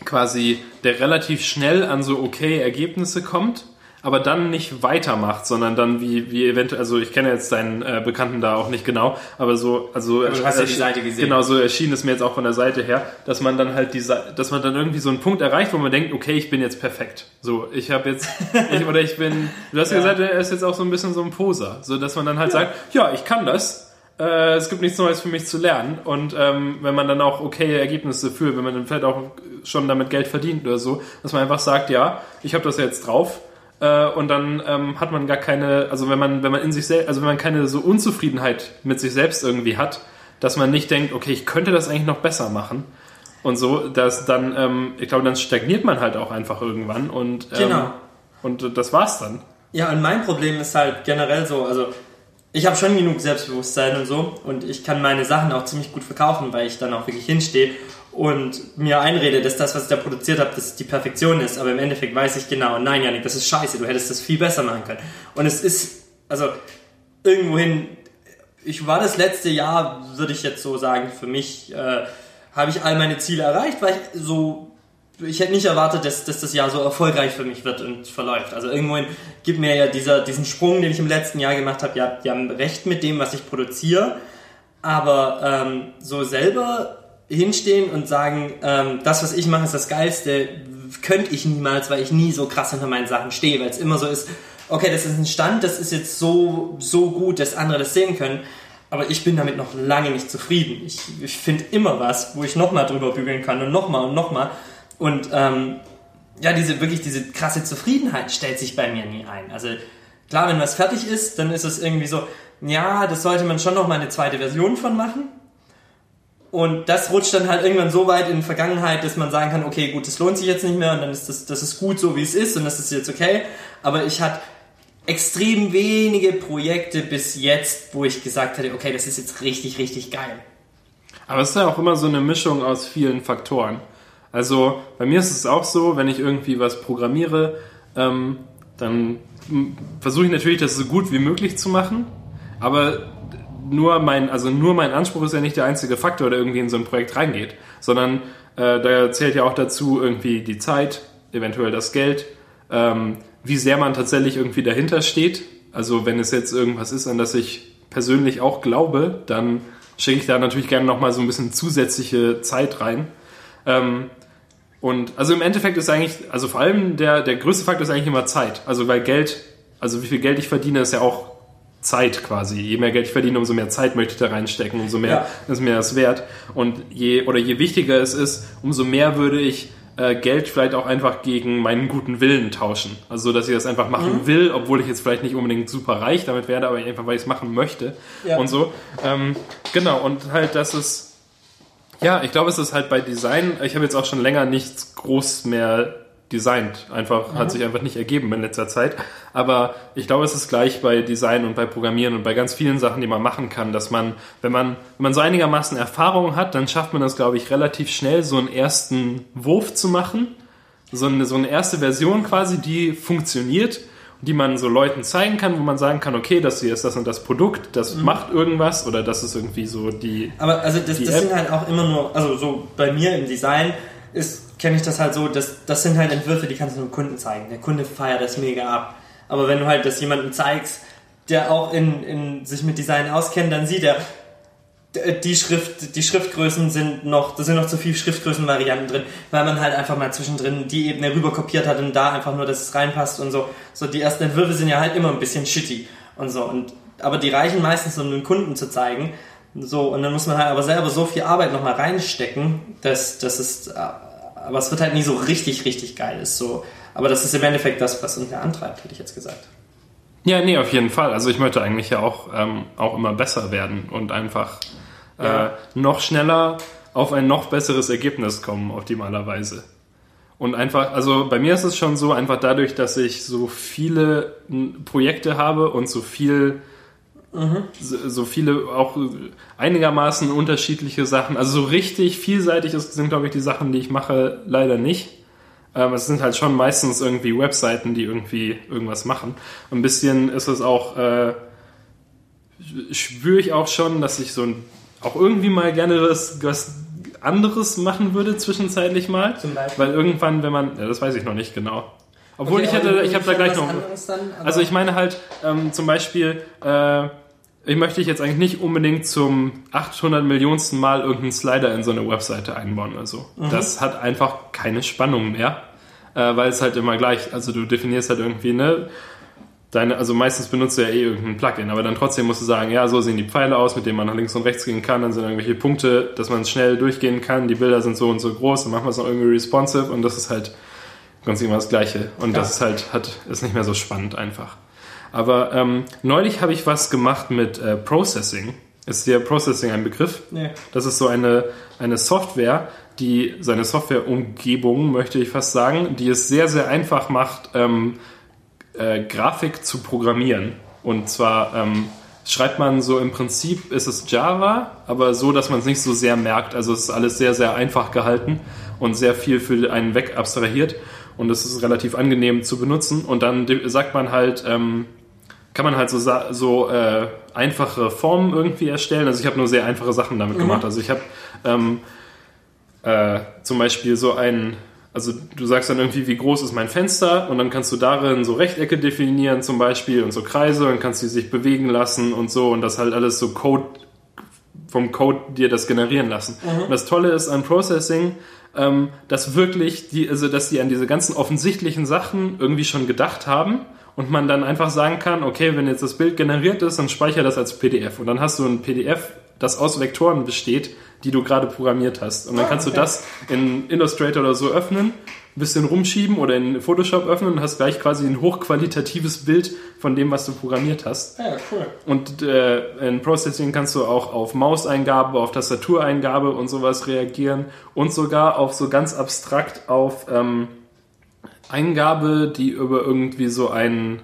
quasi, der relativ schnell an so okay Ergebnisse kommt, aber dann nicht weitermacht, sondern dann wie, wie eventuell, also ich kenne jetzt deinen äh, Bekannten da auch nicht genau, aber so, also Aber du hast ja die Seite gesehen. Genau, so erschien es mir jetzt auch von der Seite her, dass man dann halt diese, dass man dann irgendwie so einen Punkt erreicht, wo man denkt, okay, ich bin jetzt perfekt. So, ich habe jetzt, ich, oder ich bin, du hast ja. Ja. gesagt, er ist jetzt auch so ein bisschen so ein Poser, so dass man dann halt sagt, ja, ich kann das. Äh, es gibt nichts Neues für mich zu lernen und ähm, wenn man dann auch okay Ergebnisse fühlt, wenn man dann vielleicht auch schon damit Geld verdient oder so, dass man einfach sagt, ja, ich habe das jetzt drauf, äh, und dann ähm, hat man gar keine, also wenn man, wenn man in sich selbst, also wenn man keine so Unzufriedenheit mit sich selbst irgendwie hat, dass man nicht denkt, okay, ich könnte das eigentlich noch besser machen. Und so, dass dann, ähm, ich glaube, dann stagniert man halt auch einfach irgendwann und, ähm, Genau. und das war's dann. Ja, und mein Problem ist halt generell so, also ich habe schon genug Selbstbewusstsein und so und ich kann meine Sachen auch ziemlich gut verkaufen, weil ich dann auch wirklich hinstehe und mir einrede, dass das, was ich da produziert habe, dass die Perfektion ist, aber im Endeffekt weiß ich genau, nein, Janik, das ist scheiße, du hättest das viel besser machen können. Und es ist, also irgendwohin, ich war das letzte Jahr, würde ich jetzt so sagen, für mich äh, habe ich all meine Ziele erreicht, weil ich so ich hätte nicht erwartet, dass, dass das Jahr so erfolgreich für mich wird und verläuft. Also irgendwohin gibt mir ja dieser, diesen Sprung, den ich im letzten Jahr gemacht habe, ja, die haben recht mit dem, was ich produziere. Aber ähm, so selber hinstehen und sagen, ähm, das, was ich mache, ist das Geilste, könnte ich niemals, weil ich nie so krass hinter meinen Sachen stehe, weil es immer so ist, okay, das ist ein Stand, das ist jetzt so, so gut, dass andere das sehen können. Aber ich bin damit noch lange nicht zufrieden. Ich, ich finde immer was, wo ich nochmal drüber bügeln kann und nochmal und nochmal. Und ähm, ja, diese wirklich diese krasse Zufriedenheit stellt sich bei mir nie ein. Also klar, wenn was fertig ist, dann ist es irgendwie so, ja, das sollte man schon noch mal eine zweite Version von machen. Und das rutscht dann halt irgendwann so weit in die Vergangenheit, dass man sagen kann, okay, gut, das lohnt sich jetzt nicht mehr und dann ist das, das ist gut so, wie es ist und das ist jetzt okay. Aber ich hatte extrem wenige Projekte bis jetzt, wo ich gesagt hätte, okay, das ist jetzt richtig, richtig geil. Aber es ist ja auch immer so eine Mischung aus vielen Faktoren. Also bei mir ist es auch so, wenn ich irgendwie was programmiere, ähm, dann versuche ich natürlich, das so gut wie möglich zu machen. Aber nur mein, also nur mein Anspruch ist ja nicht der einzige Faktor, der irgendwie in so ein Projekt reingeht, sondern äh, da zählt ja auch dazu irgendwie die Zeit, eventuell das Geld, ähm, wie sehr man tatsächlich irgendwie dahinter steht. Also wenn es jetzt irgendwas ist, an das ich persönlich auch glaube, dann schicke ich da natürlich gerne nochmal so ein bisschen zusätzliche Zeit rein. Ähm, und also im Endeffekt ist eigentlich, also vor allem der, der größte Faktor ist eigentlich immer Zeit. Also weil Geld, also wie viel Geld ich verdiene, ist ja auch Zeit quasi. Je mehr Geld ich verdiene, umso mehr Zeit möchte ich da reinstecken, umso mehr Ja. ist mir das wert. Und je oder je wichtiger es ist, umso mehr würde ich äh, Geld vielleicht auch einfach gegen meinen guten Willen tauschen. Also so, dass ich das einfach machen will, obwohl ich jetzt vielleicht nicht unbedingt super reich damit werde, aber einfach weil ich es machen möchte Ja. und so. Ähm, genau, und halt, dass es ja, ich glaube, es ist halt bei Design, ich habe jetzt auch schon länger nichts groß mehr designt. Einfach, hat sich einfach nicht ergeben in letzter Zeit. Aber ich glaube, es ist gleich bei Design und bei Programmieren und bei ganz vielen Sachen, die man machen kann, dass man, wenn man, wenn man so einigermaßen Erfahrung hat, dann schafft man das, glaube ich, relativ schnell, so einen ersten Wurf zu machen. So eine, so eine erste Version quasi, die funktioniert, die man so Leuten zeigen kann, wo man sagen kann, okay, das hier ist das und das Produkt, das macht irgendwas oder das ist irgendwie so die, Aber also das, das sind halt auch immer nur, also so bei mir im Design ist, kenne ich das halt so, dass das sind halt Entwürfe, die kannst du dem Kunden zeigen. Der Kunde feiert das mega ab. Aber wenn du halt das jemandem zeigst, der auch in, in sich mit Design auskennt, dann sieht er, d- die Schrift, die Schriftgrößen sind noch, da sind noch zu viele Schriftgrößenvarianten drin, weil man halt einfach mal zwischendrin die Ebene rüber kopiert hat und da einfach nur, dass es reinpasst und so. So die ersten Entwürfe sind ja halt immer ein bisschen shitty und so und aber die reichen meistens, um den Kunden zu zeigen. So, und dann muss man halt aber selber so viel Arbeit nochmal reinstecken, dass, dass es, äh, aber es wird halt nie so richtig, richtig geil ist, so. Aber das ist im Endeffekt das, was uns ja antreibt, hätte ich jetzt gesagt. Ja, nee, auf jeden Fall. Also ich möchte eigentlich ja auch, ähm, auch immer besser werden und einfach Ja. äh, noch schneller auf ein noch besseres Ergebnis kommen, optimalerweise. Und einfach, also bei mir ist es schon so, einfach dadurch, dass ich so viele Projekte habe und so viel, so, so viele auch einigermaßen unterschiedliche Sachen, also so richtig vielseitig ist, sind, glaube ich, die Sachen, die ich mache, leider nicht. Ähm, es sind halt schon meistens irgendwie Webseiten, die irgendwie irgendwas machen. Ein bisschen ist es auch, äh, spüre ich auch schon, dass ich so ein, auch irgendwie mal gerne was, was anderes machen würde zwischenzeitlich mal. Zum Beispiel? Weil irgendwann, wenn man, ja, das weiß ich noch nicht genau. Obwohl Okay, ich hätte, ich habe da gleich noch. dann, Also ich meine halt ähm, zum Beispiel, äh, ich möchte jetzt eigentlich nicht unbedingt zum 800 Millionsten Mal irgendeinen Slider in so eine Webseite einbauen oder so. Mhm. Das hat einfach keine Spannung mehr, äh, weil es halt immer gleich, also du definierst halt irgendwie, ne, deine, also meistens benutzt du ja eh irgendein Plugin, aber dann trotzdem musst du sagen, ja, so sehen die Pfeile aus, mit denen man nach links und rechts gehen kann, dann sind irgendwelche Punkte, dass man schnell durchgehen kann, die Bilder sind so und so groß, dann machen wir es noch irgendwie responsive und das ist halt ganz immer das Gleiche. Und Ja. das ist halt, hat, ist nicht mehr so spannend einfach. Aber ähm, neulich habe ich was gemacht mit äh, Processing. Ist dir Processing ein Begriff? Nee. Das ist so eine, eine Software, die seine Softwareumgebung, möchte ich fast sagen, die es sehr, sehr einfach macht, ähm, äh, Grafik zu programmieren. Und zwar ähm, schreibt man so im Prinzip, ist es Java, aber so, dass man es nicht so sehr merkt. Also es ist alles sehr, sehr einfach gehalten und sehr viel für einen weg abstrahiert. Und es ist relativ angenehm zu benutzen. Und dann sagt man halt, ähm, kann man halt so, so äh, einfache Formen irgendwie erstellen. Also ich habe nur sehr einfache Sachen damit gemacht. Also ich habe ähm, äh, zum Beispiel so ein, also du sagst dann irgendwie, wie groß ist mein Fenster und dann kannst du darin so Rechtecke definieren zum Beispiel und so Kreise und kannst die sich bewegen lassen und so und das halt alles so Code vom Code dir das generieren lassen. Und das Tolle ist an Processing, ähm, dass wirklich die, also dass die an diese ganzen offensichtlichen Sachen irgendwie schon gedacht haben und man dann einfach sagen kann, okay, wenn jetzt das Bild generiert ist, dann speichere das als PDF und dann hast du ein PDF, das aus Vektoren besteht, die du gerade programmiert hast. Und dann kannst du das in Illustrator oder so öffnen, ein bisschen rumschieben oder in Photoshop öffnen und hast gleich quasi ein hochqualitatives Bild von dem, was du programmiert hast. Ja, cool. Und äh, in Processing kannst du auch auf Mauseingabe, auf Tastatureingabe und sowas reagieren und sogar auf so ganz abstrakt auf ähm, Eingabe, die über irgendwie so einen,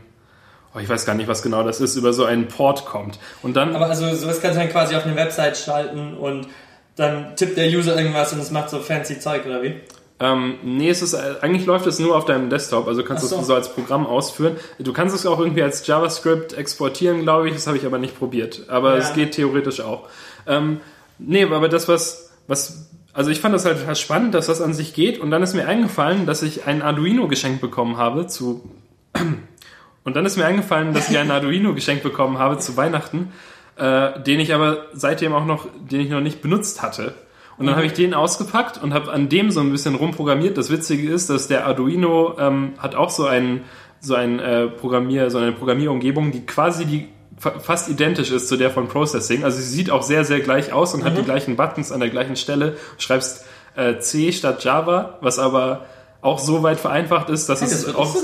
oh, ich weiß gar nicht, was genau das ist, über so einen Port kommt. Und dann Aber also sowas kannst du dann quasi auf eine Website schalten und dann tippt der User irgendwas und es macht so fancy Zeug oder wie? Ähm, nee, es ist, äh, eigentlich läuft es nur auf deinem Desktop, also kannst du so. es so als Programm ausführen. Du kannst es auch irgendwie als JavaScript exportieren, glaube ich, das habe ich aber nicht probiert. Aber Ja. es geht theoretisch auch. Ähm, nee, aber das, was, was, also ich fand das halt total spannend, dass das an sich geht und dann ist mir eingefallen, dass ich ein Arduino geschenkt bekommen habe zu, und dann ist mir eingefallen, dass ich ein Arduino geschenkt bekommen habe zu Weihnachten, äh, den ich aber seitdem auch noch, den ich noch nicht benutzt hatte. Und dann habe ich den ausgepackt und habe an dem so ein bisschen rumprogrammiert. Das Witzige ist, dass der Arduino ähm, hat auch so ein so ein äh, Programmier, so eine Programmierumgebung, die quasi die fast identisch ist zu der von Processing. Also sie sieht auch sehr sehr gleich aus und hat die gleichen Buttons an der gleichen Stelle. Schreibst äh, C statt Java, was aber auch so weit vereinfacht ist, dass Hey, das es wird auch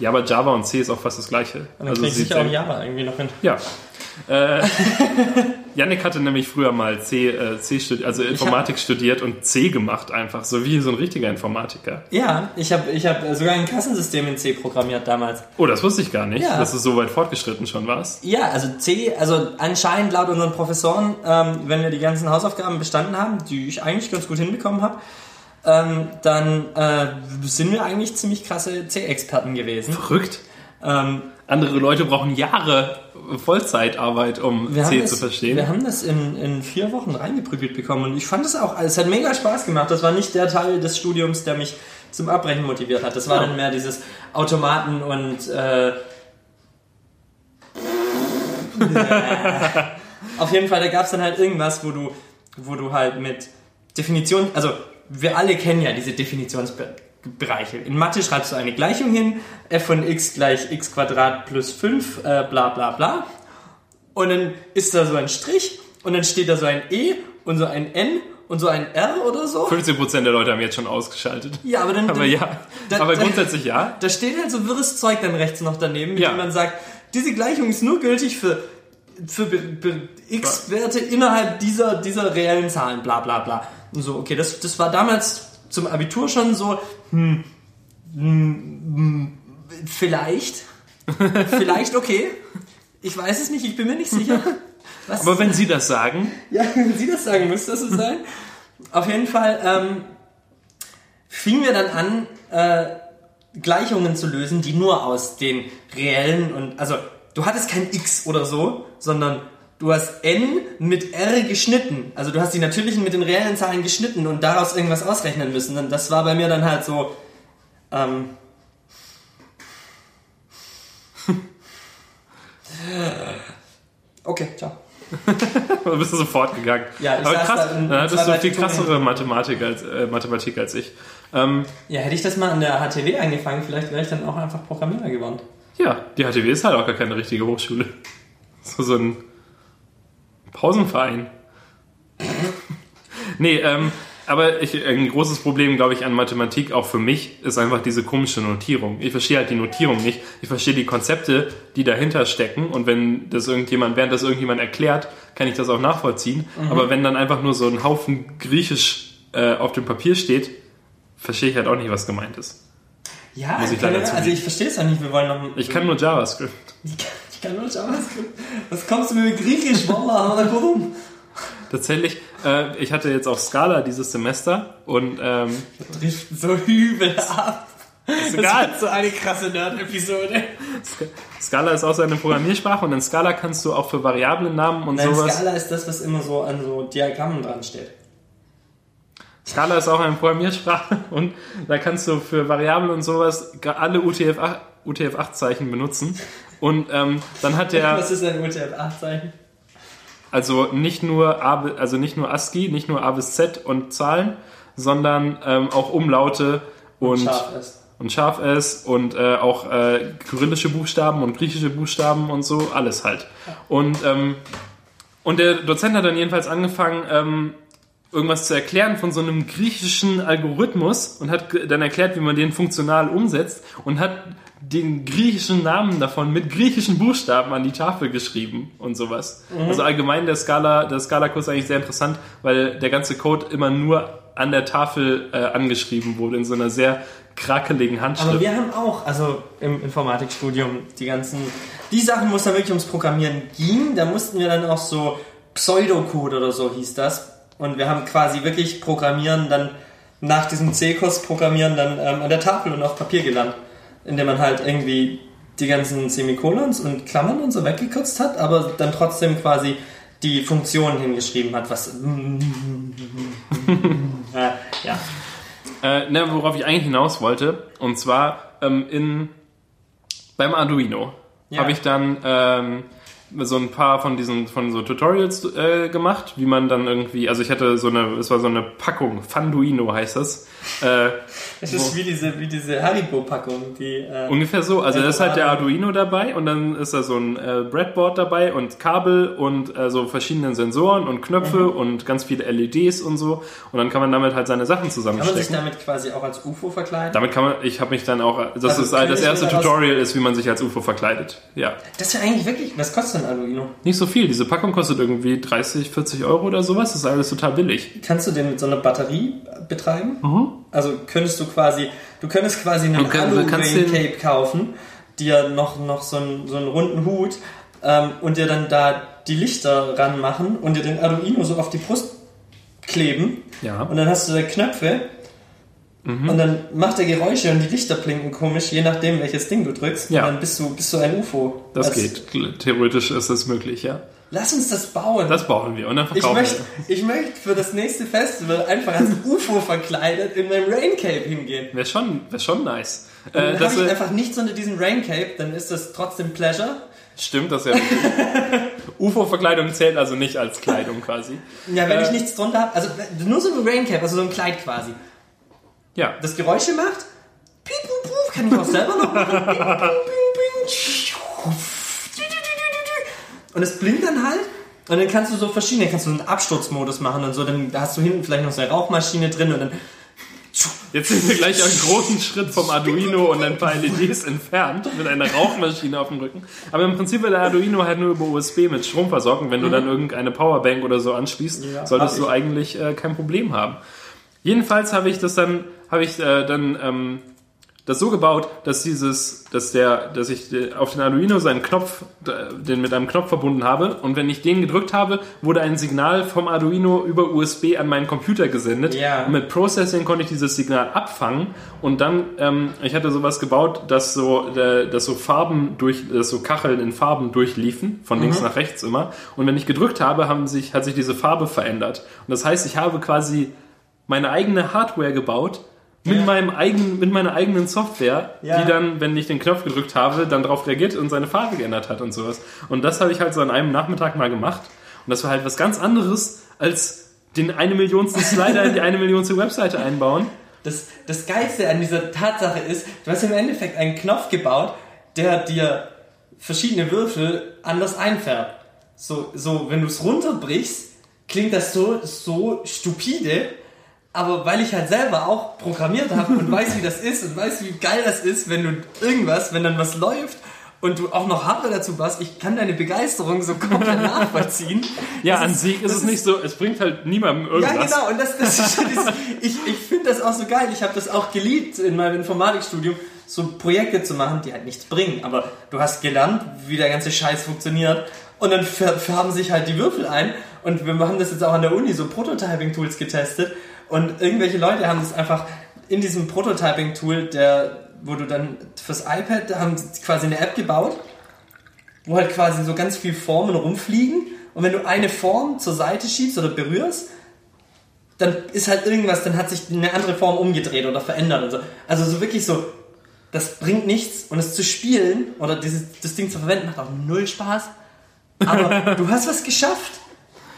ja, aber Java und C ist auch fast das gleiche. Und dann also kriegst sieht sicher auch Java irgendwie noch hin. ja. Äh, Yannick hatte nämlich früher mal C, äh, C studi also Informatik studiert und C gemacht einfach, so wie so ein richtiger Informatiker. Ja, ich habe ich hab sogar ein Kassensystem in C programmiert damals. Oh, das wusste ich gar nicht, Ja. dass du so weit fortgeschritten schon warst. Ja, also C, also anscheinend laut unseren Professoren, ähm, wenn wir die ganzen Hausaufgaben bestanden haben, die ich eigentlich ganz gut hinbekommen habe, ähm, dann äh, sind wir eigentlich ziemlich krasse C-Experten gewesen. Verrückt. Ähm, Andere Leute brauchen Jahre Vollzeitarbeit, um wir, C haben zu das, verstehen. wir haben das in, in vier Wochen reingeprügelt bekommen und ich fand es auch, es hat mega Spaß gemacht. Das war nicht der Teil des Studiums, der mich zum Abbrechen motiviert hat. Das war Ja. dann mehr dieses Automaten und äh, auf jeden Fall, da gab es dann halt irgendwas, wo du, wo du halt mit Definition, also wir alle kennen ja diese Definitionsbereiche. In Mathe schreibst du eine Gleichung hin, f von x gleich x Quadrat plus 5, äh, bla bla bla. Und dann ist da so ein Strich und dann steht da so ein E und so ein N und so ein R oder so. 15% der Leute haben jetzt schon ausgeschaltet. Ja, aber dann, Aber ja, Da- aber grundsätzlich ja. da steht halt so wirres Zeug dann rechts noch daneben, mit Ja. dem man sagt, diese Gleichung ist nur gültig für, für x-Werte innerhalb dieser, dieser reellen Zahlen, bla bla bla. Und so, okay, das, das war damals zum Abitur schon so, hm, hm, hm, vielleicht, vielleicht okay. Ich weiß es nicht, ich bin mir nicht sicher. Was Aber wenn Sie das sagen, ja, wenn Sie das sagen, muss das so sein. Auf jeden Fall ähm, fingen wir dann an, äh, Gleichungen zu lösen, die nur aus den reellen und also du hattest kein x oder so, sondern du hast n mit r geschnitten. Also du hast die natürlichen mit den reellen Zahlen geschnitten und daraus irgendwas ausrechnen müssen. Und das war bei mir dann halt so, ähm, Okay, ciao. Dann bist du sofort gegangen. Ja, ich Aber krass, da dann hattest du viel krassere Mathematik als, äh, Mathematik als ich. Ähm, Ja, hätte ich das mal an der HTW angefangen, vielleicht wäre ich dann auch einfach Programmierer geworden. ja, die HTW ist halt auch gar keine richtige Hochschule. So, so ein Pausenverein. nee, ähm, aber ich, ein großes Problem, glaube ich, an Mathematik, auch für mich, ist einfach diese komische Notierung. Ich verstehe halt die Notierung nicht. Ich verstehe die Konzepte, die dahinter stecken. Und wenn das irgendjemand, während das irgendjemand erklärt, kann ich das auch nachvollziehen. Aber wenn dann einfach nur so ein Haufen Griechisch äh, auf dem Papier steht, verstehe ich halt auch nicht, was gemeint ist. Ja, Muss ich leider also ich verstehe es auch nicht, wir wollen noch... Ich kann nur JavaScript. Ich kann, ich kann nur JavaScript. Was kommst du mit Griechisch, Wallah, warum? Tatsächlich, äh, ich hatte jetzt auch Scala dieses Semester und ähm, Trifft so übel ab. ist Das egal. wird so eine krasse Nerd-Episode. Scala ist auch so eine Programmiersprache und in Scala kannst du auch für Variablennamen und Nein, sowas. Scala ist das, was immer so an so Diagrammen dran steht. Scala ist auch eine Programmiersprache und da kannst du für Variablen und sowas alle UTF-8 UTF-8-Zeichen benutzen. Und ähm, dann hat der Was ist ein UTF-8-Zeichen? also nicht nur A, also nicht nur ASCII, nicht nur A bis Z und Zahlen, sondern ähm, auch Umlaute und Scharf ist. und scharf S und äh, auch äh, kyrillische Buchstaben und griechische Buchstaben und so, alles halt. Und, ähm, und der Dozent hat dann jedenfalls angefangen, ähm, irgendwas zu erklären von so einem griechischen Algorithmus und hat dann erklärt, wie man den funktional umsetzt und hat den griechischen Namen davon mit griechischen Buchstaben an die Tafel geschrieben und sowas. Also allgemein der Scala, der Scala-Kurs ist eigentlich sehr interessant, weil der ganze Code immer nur an der Tafel äh, angeschrieben wurde, in so einer sehr krakeligen Handschrift. Aber wir haben auch, also im Informatikstudium, die ganzen, die Sachen, wo es dann wirklich ums Programmieren ging, da mussten wir dann auch so Pseudocode oder so hieß das. Und wir haben quasi wirklich Programmieren dann nach diesem C-Kurs Programmieren dann ähm, an der Tafel und auf Papier gelernt. Indem man halt irgendwie die ganzen Semikolons und Klammern und so weggekürzt hat, aber dann trotzdem quasi die Funktionen hingeschrieben hat, was. ja, ja. Äh, ne, worauf ich eigentlich hinaus wollte, und zwar ähm, in, beim Arduino Ja. habe ich dann ähm, so ein paar von diesen von so Tutorials äh, gemacht, wie man dann irgendwie, also ich hatte so eine, es war so eine Packung, Fanduino heißt das. Äh, Es ist wie diese, wie diese Haribo-Packung, die. Äh, ungefähr so. Also da ist halt der. Arduino dabei und dann ist da so ein äh, Breadboard dabei und Kabel und äh, so verschiedene Sensoren und Knöpfe Mhm. und ganz viele LEDs und so. Und dann kann man damit halt seine Sachen kann man sich zusammenstecken. damit quasi auch als UFO verkleiden? Damit kann man, ich habe mich dann auch, das Also ist halt das erste Tutorial ist, wie man sich als UFO verkleidet. Ja. Das ist ja eigentlich wirklich. Was kostet ein Arduino? Nicht so viel. Diese Packung kostet irgendwie 30, 40 Euro oder sowas. Das ist alles total billig. Kannst du den mit so einer Batterie betreiben? Also könntest du quasi, du könntest quasi einen Du kann- du alu kannst Rain den- Cape kaufen, dir noch, noch so, einen, so einen runden Hut ähm, und dir dann da die Lichter ranmachen und dir den Arduino so auf die Brust kleben Ja. und dann hast du da Knöpfe Mhm. und dann macht er Geräusche und die Lichter blinken komisch, je nachdem welches Ding du drückst Ja. und dann bist du, bist du ein UFO. Das Als- geht. Theoretisch ist das möglich, ja. Lass uns das bauen. Das bauen wir und dann Ich verkaufen möchte, wir. ich möchte für das nächste Festival einfach als UFO verkleidet in meinem Raincape hingehen. Wäre schon, wär schon nice. Dann Äh, habe das ich einfach nichts unter diesem Raincape, dann ist das trotzdem Pleasure. stimmt, das ja. UFO-Verkleidung zählt also nicht als Kleidung quasi. Ja, wenn Äh. ich nichts drunter habe, also nur so ein Raincape, also so ein Kleid quasi. Ja. Das Geräusche macht, kann ich auch selber noch machen. Und es blinkt dann halt. Und dann kannst du so verschiedene, kannst du einen Absturzmodus machen und so, dann hast du hinten vielleicht noch so eine Rauchmaschine drin und dann Jetzt sind wir gleich einen großen Schritt vom Arduino und ein paar LEDs entfernt mit einer Rauchmaschine auf dem Rücken. Aber im Prinzip wird der Arduino halt nur über USB mit Strom versorgen. Wenn du dann irgendeine Powerbank oder so anschließt, solltest du ich. eigentlich äh, kein Problem haben. Jedenfalls habe ich das dann, habe ich äh, dann ähm, das so gebaut, dass dieses, dass der, dass ich äh, auf den Arduino seinen Knopf, den mit einem Knopf verbunden habe und wenn ich den gedrückt habe, wurde ein Signal vom Arduino über USB an meinen Computer gesendet. Ja. Und mit Processing konnte ich dieses Signal abfangen und dann, ähm, ich hatte sowas gebaut, dass so, äh, dass so Farben durch, dass so Kacheln in Farben durchliefen, von links nach rechts immer. Und wenn ich gedrückt habe, haben sich, hat sich diese Farbe verändert. Und das heißt, ich habe quasi meine eigene Hardware gebaut, mit, Ja. meinem eigenen, mit meiner eigenen Software, Ja. die dann, wenn ich den Knopf gedrückt habe, dann darauf reagiert und seine Farbe geändert hat und sowas. Und das habe ich halt so an einem Nachmittag mal gemacht. Und das war halt was ganz anderes, als den eine Millionsten Slider in die eine Millionste Webseite einbauen. Das, das Geilste an dieser Tatsache ist, du hast im Endeffekt einen Knopf gebaut, der dir verschiedene Würfel anders einfärbt. So, so wenn du es runterbrichst, klingt das so, so stupide, aber weil ich halt selber auch programmiert habe und weiß, wie das ist und weiß, wie geil das ist, wenn du irgendwas, wenn dann was läuft und du auch noch Hardware dazu hast, ich kann deine Begeisterung so komplett nachvollziehen. Ja, Das an sich ist es nicht so, es bringt halt niemandem irgendwas. ja, genau, und das, das ist, ich, ich finde das auch so geil. Ich habe das auch geliebt in meinem Informatikstudium, so Projekte zu machen, die halt nichts bringen. Aber du hast gelernt, wie der ganze Scheiß funktioniert. Und dann fär- färben sich halt die Würfel ein. Und wir haben das jetzt auch an der Uni, so Prototyping-Tools getestet. Und irgendwelche Leute haben das einfach in diesem Prototyping-Tool, der, wo du dann fürs iPad, haben quasi eine App gebaut, wo halt quasi so ganz viele Formen rumfliegen. Und wenn du eine Form zur Seite schiebst oder berührst, dann ist halt irgendwas, dann hat sich eine andere Form umgedreht oder verändert und so. Also so wirklich so, das bringt nichts und es zu spielen oder dieses, das Ding zu verwenden macht auch null Spaß. Aber du hast was geschafft.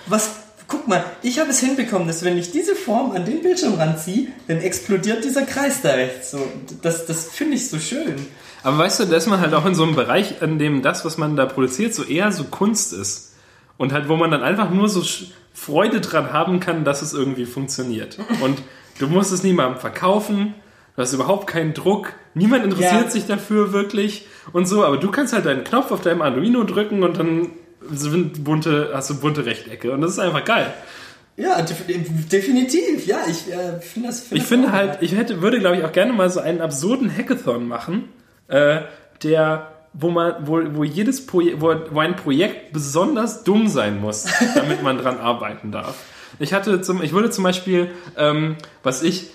Was, guck mal, ich habe es hinbekommen, dass wenn ich diese Form an den Bildschirm ranziehe, dann explodiert dieser Kreis da rechts. So, das, das finde ich so schön. Aber weißt du, da ist man halt auch in so einem Bereich, in dem das, was man da produziert, so eher so Kunst ist. Und halt, wo man dann einfach nur so Freude dran haben kann, dass es irgendwie funktioniert. Und du musst es niemandem verkaufen, du hast überhaupt keinen Druck, niemand interessiert Ja. sich dafür wirklich und so, aber du kannst halt deinen Knopf auf deinem Arduino drücken und dann sind bunte, hast du bunte Rechtecke und das ist einfach geil. Ja, def- definitiv. Ja, ich äh, finde das. Find Ich das finde halt, geil. ich hätte, würde glaube ich auch gerne mal so einen absurden Hackathon machen, äh, der, wo man, wo, wo jedes Projekt, wo, wo ein Projekt besonders dumm sein muss, damit man dran arbeiten darf. Ich hatte zum, ich würde zum Beispiel, ähm, was ich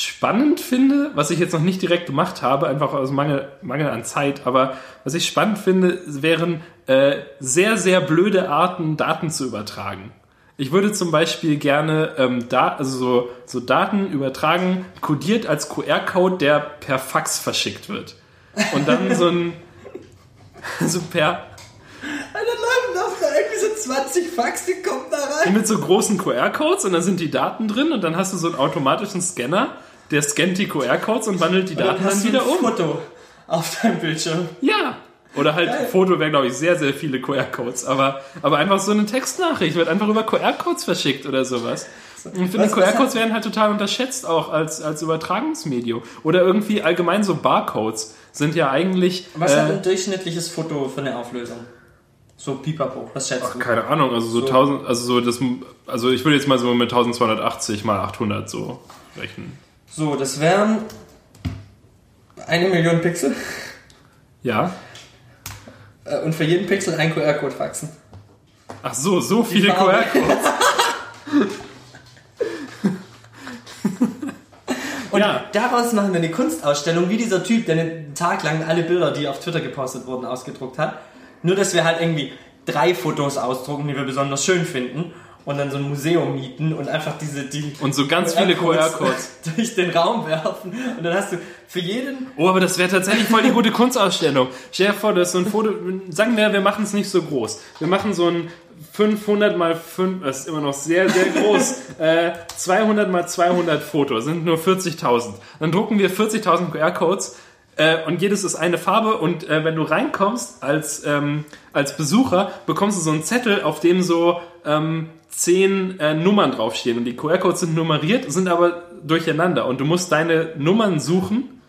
spannend finde, was ich jetzt noch nicht direkt gemacht habe, einfach aus Mangel, Mangel an Zeit, aber was ich spannend finde, wären äh, sehr, sehr blöde Arten, Daten zu übertragen. Ich würde zum Beispiel gerne ähm, da, also so, so Daten übertragen, kodiert als QR-Code, der per Fax verschickt wird. Und dann so ein so per Alter, Leute, noch da irgendwie so 20 Fax, die kommen da rein. mit so großen QR-Codes und dann sind die Daten drin und dann hast du so einen automatischen Scanner, der scannt die QR-Codes und wandelt die Dann Daten dann du wieder ein um. Foto auf deinem Bildschirm. Ja. Oder halt Geil. Foto wäre, glaube ich, sehr, sehr viele QR-Codes. Aber, aber einfach so eine Textnachricht wird einfach über QR-Codes verschickt oder sowas. Und ich finde, QR-Codes hat- werden halt total unterschätzt auch als, als Übertragungsmedium. Oder irgendwie allgemein so Barcodes sind ja eigentlich. Was hat äh, ein durchschnittliches Foto für eine Auflösung? So pipapo, was schätzt ach, du? keine Ahnung, also so, So. 1000, also so das, also ich würde jetzt mal so mit 1280 mal 800 so rechnen. So, das wären eine Million Pixel Ja? äh, und für jeden Pixel ein QR-Code faxen. Ach so, so viele. QR-Codes. Und Ja. daraus machen wir eine Kunstausstellung, wie dieser Typ, der einen Tag lang alle Bilder, die auf Twitter gepostet wurden, ausgedruckt hat. Nur, dass wir halt irgendwie drei Fotos ausdrucken, die wir besonders schön finden und dann so ein Museum mieten und einfach diese die Und so ganz viele QR-Codes. durch den Raum werfen und dann hast du für jeden Oh, aber das wäre tatsächlich voll die gute Kunstausstellung. Stell dir vor, das ist so ein Foto. Sagen wir, wir machen es nicht so groß. Wir machen so ein 500 mal 5, das ist immer noch sehr, sehr groß. äh, 200 mal 200 Foto, sind nur 40.000. Dann drucken wir 40.000 QR-Codes. Äh, und jedes ist eine Farbe und äh, wenn du reinkommst als, ähm, als Besucher, bekommst du so einen Zettel, auf dem so ähm, zehn äh, Nummern draufstehen. Und die QR-Codes sind nummeriert, sind aber durcheinander. Und du musst deine Nummern suchen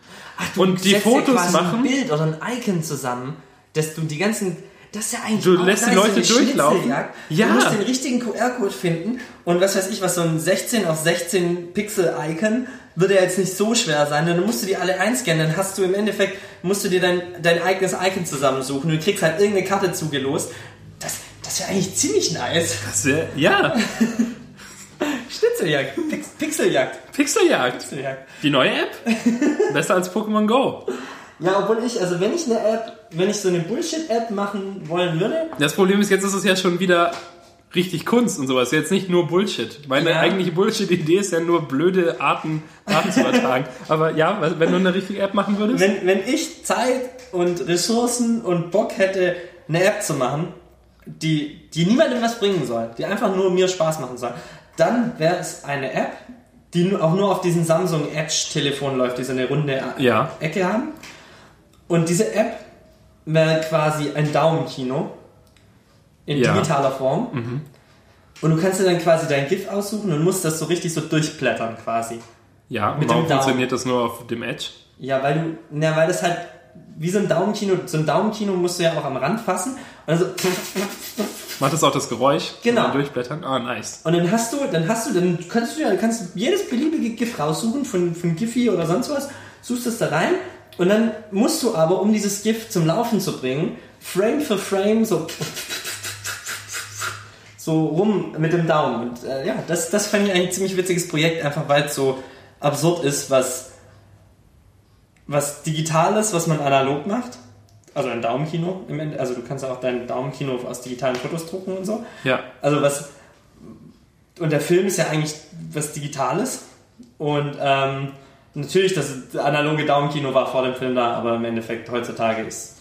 und die Fotos machen. ein Bild oder ein Icon zusammen, dass du die ganzen das ist ja eigentlich Du lässt die Leute so eine durchlaufen. Ja. Du musst den richtigen QR-Code finden und was weiß ich, was so ein 16 auf 16 Pixel-Icon würde ja jetzt nicht so schwer sein, dann musst du die alle einscannen, dann hast du im Endeffekt, musst du dir dein, dein eigenes Icon zusammensuchen und du kriegst halt irgendeine Karte zugelost. Das, das wäre eigentlich ziemlich nice. Das wär, ja, Schnitzeljagd, Pix, Pixeljagd, Pixeljagd. Pixeljagd. Die neue App. Besser als Pokémon Go. Ja, obwohl ich, also wenn ich eine App, wenn ich so eine Bullshit-App machen wollen würde, Das Problem ist, jetzt ist es ja schon wieder richtig Kunst und sowas. Jetzt nicht nur Bullshit. Meine Ja. eigentliche Bullshit-Idee ist ja nur blöde Arten, Daten zu übertragen. Aber ja, wenn du eine richtige App machen würdest? Wenn, wenn ich Zeit und Ressourcen und Bock hätte, eine App zu machen, die, die niemandem was bringen soll, die einfach nur mir Spaß machen soll, dann wäre es eine App, die auch nur auf diesen Samsung Edge-Telefon läuft, die so eine runde Ja. Ecke haben. Und diese App wäre quasi ein Daumenkino in Ja. digitaler Form. Und du kannst dir dann quasi dein GIF aussuchen und musst das so richtig so durchblättern quasi. Ja, und Mit warum funktioniert das nur auf dem Edge? Ja, weil du, na, weil das halt wie so ein Daumenkino, so ein Daumenkino musst du ja auch am Rand fassen. Und, so, Macht das auch das Geräusch? Genau. beim Durchblättern? Ah, nice. und dann hast du, dann hast du, dann kannst du ja, kannst du jedes beliebige GIF raussuchen von, von Giphy oder sonst was, suchst es da rein und dann musst du aber, um dieses GIF zum Laufen zu bringen, Frame für Frame so so rum mit dem Daumen. Und äh, ja, das, das fand ich ein ziemlich witziges Projekt, einfach weil es so absurd ist, was, was Digitales, was man analog macht. Also ein Daumenkino im Ende. Also du kannst auch dein Daumenkino aus digitalen Fotos drucken und so. Ja. Also was. Und der Film ist ja eigentlich was Digitales. Und ähm, natürlich, das analoge Daumenkino war vor dem Film da, aber im Endeffekt heutzutage ist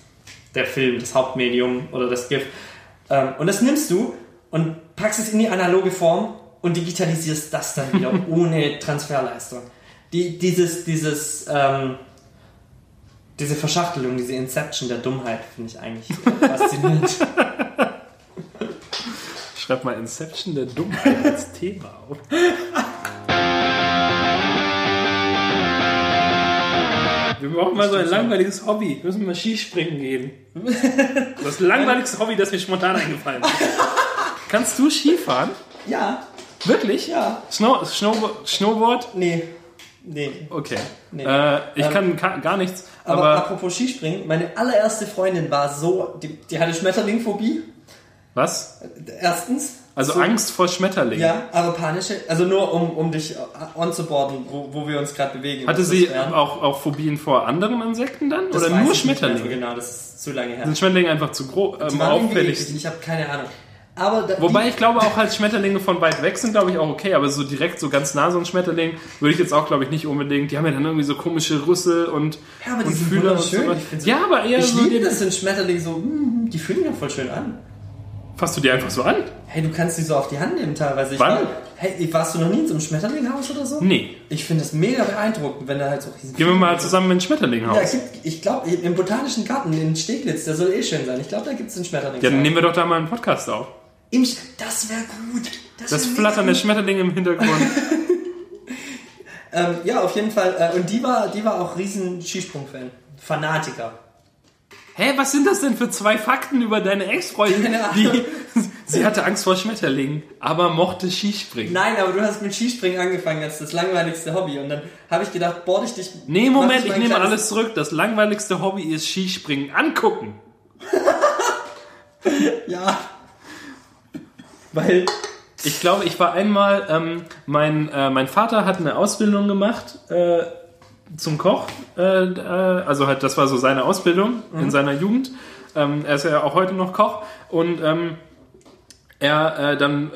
der Film das Hauptmedium oder das GIF. Ähm, und das nimmst du und packst es in die analoge Form und digitalisierst das dann wieder ohne Transferleistung. Die, dieses, dieses, ähm, diese Verschachtelung, diese Inception der Dummheit finde ich eigentlich faszinierend. Schreib mal Inception der Dummheit als Thema auf. Wir brauchen mal so ein langweiliges Hobby. Wir müssen mal Skispringen gehen. Das langweiligste Hobby, das mir spontan eingefallen ist. Kannst du Skifahren? ja, Wirklich? ja. Snow, Snowboard? Snowboard? Nee. Nee. Okay. Nee. Äh, ich Ähm, kann ka- gar nichts. Aber, Aber, apropos Skispringen, meine allererste Freundin war so, die, die hatte Schmetterlingphobie. was? Erstens. Also so, Angst vor Schmetterlingen. Ja, aber panische. Also nur um, um dich onzuboarden, wo, wo wir uns gerade bewegen. Hatte sie auch, auch Phobien vor anderen Insekten dann? Das Oder nur Schmetterlinge? Genau, das ist zu lange her. Sind Schmetterlinge einfach zu groß, ähm, auffällig? Ich habe keine Ahnung. Aber da, Wobei ich glaube auch als Schmetterlinge von weit weg sind, glaube ich auch okay, aber so direkt so ganz nah so ein Schmetterling würde ich jetzt auch glaube ich nicht unbedingt. Die haben ja dann irgendwie so komische Rüssel und, Ja, aber die und sind Fühler und wunderschön. so. Ja, aber eher ich so liebe das, wenn Schmetterlinge so, mm, die fühlen ja voll schön an. Fasst du die einfach so an? Hey, du kannst die so auf die Hand nehmen teilweise. Ich Wann? War, hey, warst du noch nie in so einem Schmetterlinghaus oder so? Nee. Ich finde das mega beeindruckend, wenn da halt so riesen Gehen wir mal zusammen in ein Schmetterlinghaus. Ja, Ja, es gibt, ich glaube, im Botanischen Garten in Steglitz, der soll eh schön sein. Ich glaube, da gibt es einen Schmetterling. dann nehmen wir doch da mal einen Podcast auf. Im Sch- das wäre gut. Das wär Flattern der. Schmetterlinge im Hintergrund. Ähm, ja, auf jeden Fall. Äh, und die war, die war auch riesen Skisprung-Fan. Fanatiker. Hä, was sind das denn für zwei Fakten über deine Ex-Freundin? Die, sie hatte Angst vor Schmetterlingen, aber mochte Skispringen. Nein, aber du hast mit Skispringen angefangen als das langweiligste Hobby. Und dann habe ich gedacht, boah, dich dich. Nee, Moment, ich ein nehme alles zurück. Das langweiligste Hobby ist Skispringen. Angucken. Ja. Weil. Ich glaube, ich war einmal, ähm, mein, äh, mein Vater hat eine Ausbildung gemacht äh, zum Koch. Äh, äh, also halt, das war so seine Ausbildung in seiner Jugend. Ähm, er ist ja auch heute noch Koch. Und ähm, er, äh, dann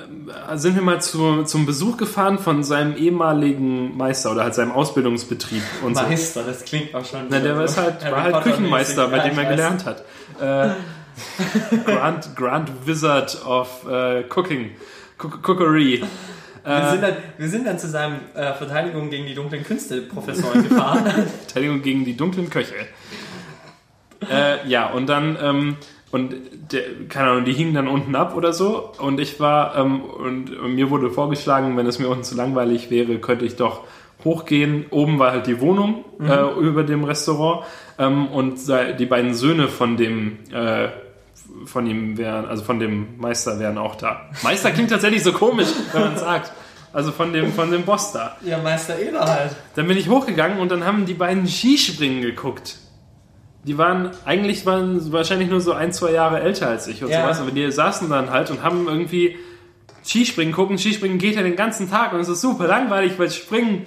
äh, sind wir mal zu, zum Besuch gefahren von seinem ehemaligen Meister oder halt seinem Ausbildungsbetrieb. Und so. Meister, das klingt auch schon. Na, der so ist halt, war halt. Küchenmeister, bei dem er gelernt hat. Äh, Grand, Grand Wizard of äh, Cooking, Cook Cookery. Wir sind, dann, wir sind dann zu seinem äh, Verteidigung gegen die dunklen Künste Professoren gefahren. Verteidigung gegen die dunklen Köche. Äh, ja, und dann, ähm, und der, keine Ahnung, die hingen dann unten ab oder so. Und ich war, ähm, und, und mir wurde vorgeschlagen, wenn es mir unten zu langweilig wäre, könnte ich doch hochgehen. Oben war halt die Wohnung äh, über dem Restaurant. Ähm, und die beiden Söhne von dem, äh, von ihm wären, also von dem Meister wären auch da. Meister klingt tatsächlich so komisch, wenn man sagt. Also von dem, von dem Boss da. ja, Meister Eder halt. Dann bin ich hochgegangen und dann haben die beiden Skispringen geguckt. Die waren, eigentlich waren wahrscheinlich nur so ein, zwei Jahre älter als ich und Ja. sowas, aber die saßen dann halt und haben irgendwie Skispringen gucken. Skispringen geht ja den ganzen Tag und es ist super langweilig, weil es springen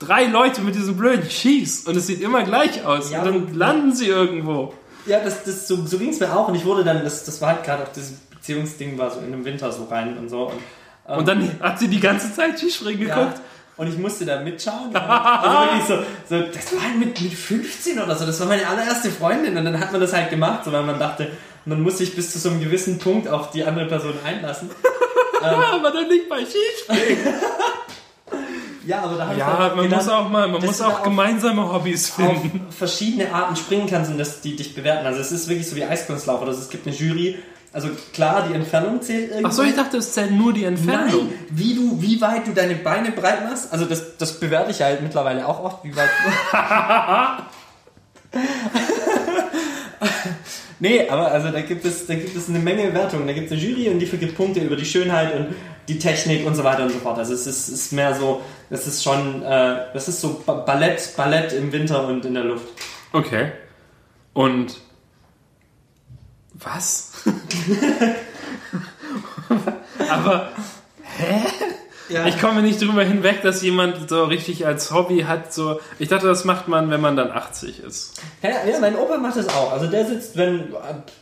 drei Leute mit diesen blöden Skis und es sieht immer gleich aus. Ja, und dann landen sie irgendwo. Ja, das, das, so, so ging es mir auch und ich wurde dann, das, das war halt gerade auch diese Beziehungsding war so in dem Winter so rein und so. Und, ähm, Und dann hat sie die ganze Zeit Skispringen ja, geguckt. und ich musste da mitschauen. Also so, so, das war halt mit, mit 15 oder so, das war meine allererste Freundin und dann hat man das halt gemacht, so, weil man dachte, man muss sich bis zu so einem gewissen Punkt auf die andere Person einlassen. aber dann nicht bei Skispringen. Ja, aber da habe ich Ja, dann man gelernt, muss auch mal, man muss auch gemeinsame Hobbys auf finden. verschiedene Arten springen kannst und dass die dich bewerten. Also es ist wirklich so wie Eiskunstlauf oder es gibt eine Jury. Also klar, die Entfernung zählt irgendwie. Ach so, ich dachte, es zählt nur die Entfernung. Nein, wie du, wie weit du deine Beine breit machst. Also das, das bewerte ich halt mittlerweile auch oft, wie weit. nee, aber also da gibt es, da gibt es eine Menge Wertungen. Da gibt es eine Jury und die vergibt Punkte über die Schönheit und die Technik und so weiter und so fort. Also es ist, ist mehr so, das ist schon, äh, das ist so Ba- Ballett, Ballett im Winter und in der Luft. Okay. Und was? Aber Ja. ich komme nicht drüber hinweg, dass jemand so richtig als Hobby hat. So, ich dachte, das macht man, wenn man dann 80 ist. Ja, ja, mein Opa macht das auch. Also der sitzt, wenn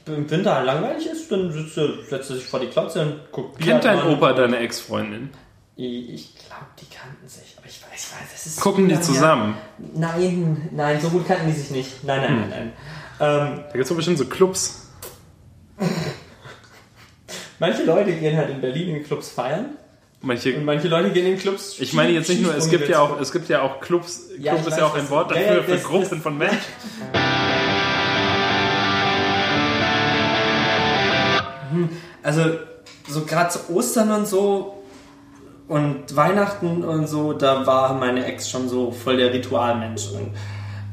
im Winter langweilig ist, dann sitzt er, setzt er sich vor die Klotze und guckt Kennt dein. Opa deine Ex-Freundin? Ich, glaube, die kannten sich. Aber ich weiß, ich weiß, das ist. Gucken die Ja, zusammen? Nein, nein, so gut kannten die sich nicht. Nein, nein, nein, nein. Ähm, Da gibt es doch bestimmt so Clubs. manche Leute gehen halt in Berlin in Clubs feiern und Manche, manche Leute gehen in Clubs. ich meine jetzt nicht nur, es gibt ja auch, es gibt ja auch Clubs. Ja, Club ist weiß, ja auch ein Wort ja, dafür ja, für das- Gruppen das- von Menschen. Also, so gerade zu Ostern und so und Weihnachten und so, da war meine Ex schon so voll der Ritualmensch. Und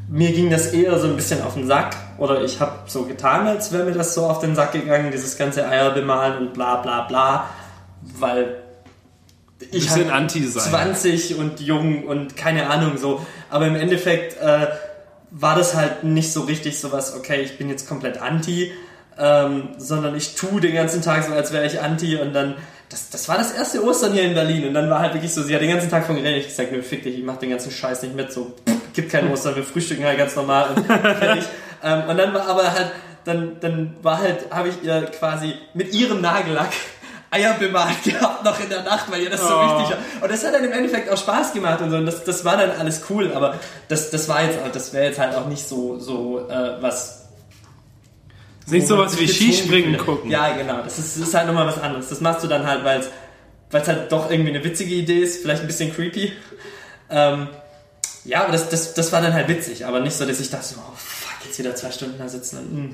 mir ging das eher so ein bisschen auf den Sack. Oder ich habe so getan, als wäre mir das so auf den Sack gegangen, dieses ganze Eier bemalen und bla bla bla. Weil ich Bisschen halt anti sein. 20 und jung und keine Ahnung so. Aber im Endeffekt äh, war das halt nicht so richtig sowas, okay, ich bin jetzt komplett anti, ähm, sondern ich tue den ganzen Tag so, als wäre ich anti und dann, das, das war das erste Ostern hier in Berlin und dann war halt wirklich so, sie hat den ganzen Tag von geredet, ich gesagt, nö, fick dich, ich mach den ganzen Scheiß nicht mit, so, gibt kein Ostern, wir frühstücken halt ganz normal und fertig. ähm, und dann war aber halt, dann, dann war halt, habe ich ihr quasi mit ihrem Nagellack Eier bemalt gehabt noch in der Nacht, weil ihr das so Oh. wichtig war. Und das hat dann im Endeffekt auch Spaß gemacht und so. Und das, das war dann alles cool, aber das, das war jetzt, das wäre jetzt halt auch nicht so, so äh, was. Nicht wo man sowas wie Skispringen gucken. Ja, genau. Das ist, das ist halt nochmal was anderes. Das machst du dann halt, weil es halt doch irgendwie eine witzige Idee ist, vielleicht ein bisschen creepy. Ähm, ja, aber das, das, das war dann halt witzig, aber nicht so, dass ich dachte, so, oh fuck, jetzt wieder zwei Stunden da sitzen und mm.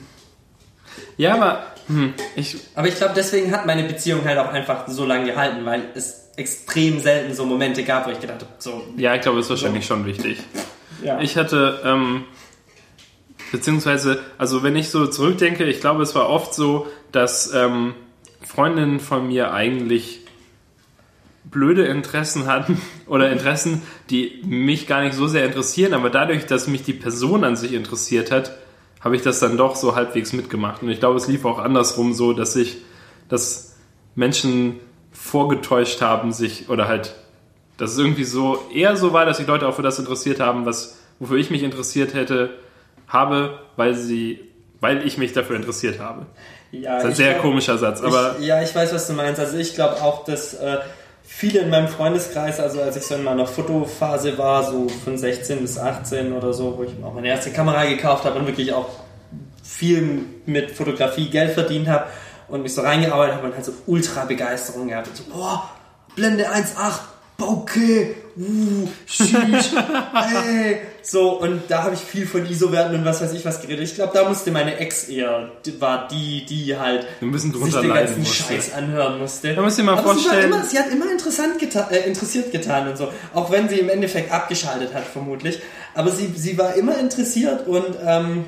Ja, aber hm, ich, Aber ich glaube, deswegen hat meine Beziehung halt auch einfach so lange gehalten, weil es extrem selten so Momente gab, wo ich gedacht habe, so, ja, ich glaube, ist wahrscheinlich schon wichtig. ja. Ich hatte, ähm, beziehungsweise, also wenn ich so zurückdenke, ich glaube, es war oft so, dass ähm, Freundinnen von mir eigentlich blöde Interessen hatten oder Interessen, die mich gar nicht so sehr interessieren, aber dadurch, dass mich die Person an sich interessiert hat, habe ich das dann doch so halbwegs mitgemacht. Und ich glaube, es lief auch andersrum so, dass ich, dass Menschen vorgetäuscht haben, sich oder halt, dass es irgendwie so eher so war, dass sich Leute auch für das interessiert haben, was wofür ich mich interessiert hätte, habe, weil sie, weil ich mich dafür interessiert habe. ja, Das ist ein sehr glaub- komischer Satz, aber ich, ja, ich weiß, was du meinst. Also ich glaube auch, dass äh, viele in meinem Freundeskreis, also als ich so in meiner Fotophase war, so von 16 bis 18 oder so, wo ich auch meine erste Kamera gekauft habe und wirklich auch viel mit Fotografie Geld verdient habe und mich so reingearbeitet habe und halt so ultra Begeisterung gehabt. Und so, boah, Blende 1.8, Bokeh, uh, sheesh, ey. So, und da habe ich viel von ISO-Werten und was weiß ich was geredet. Ich glaube, da musste meine Ex eher, die war die, die halt Wir müssen sich den ganzen musste. Scheiß anhören musste. Man muss sich mal Aber sie, vorstellen- immer, sie hat immer interessant geta äh, interessiert getan und so. Auch wenn sie im Endeffekt abgeschaltet hat, vermutlich. Aber sie, sie war immer interessiert und ähm,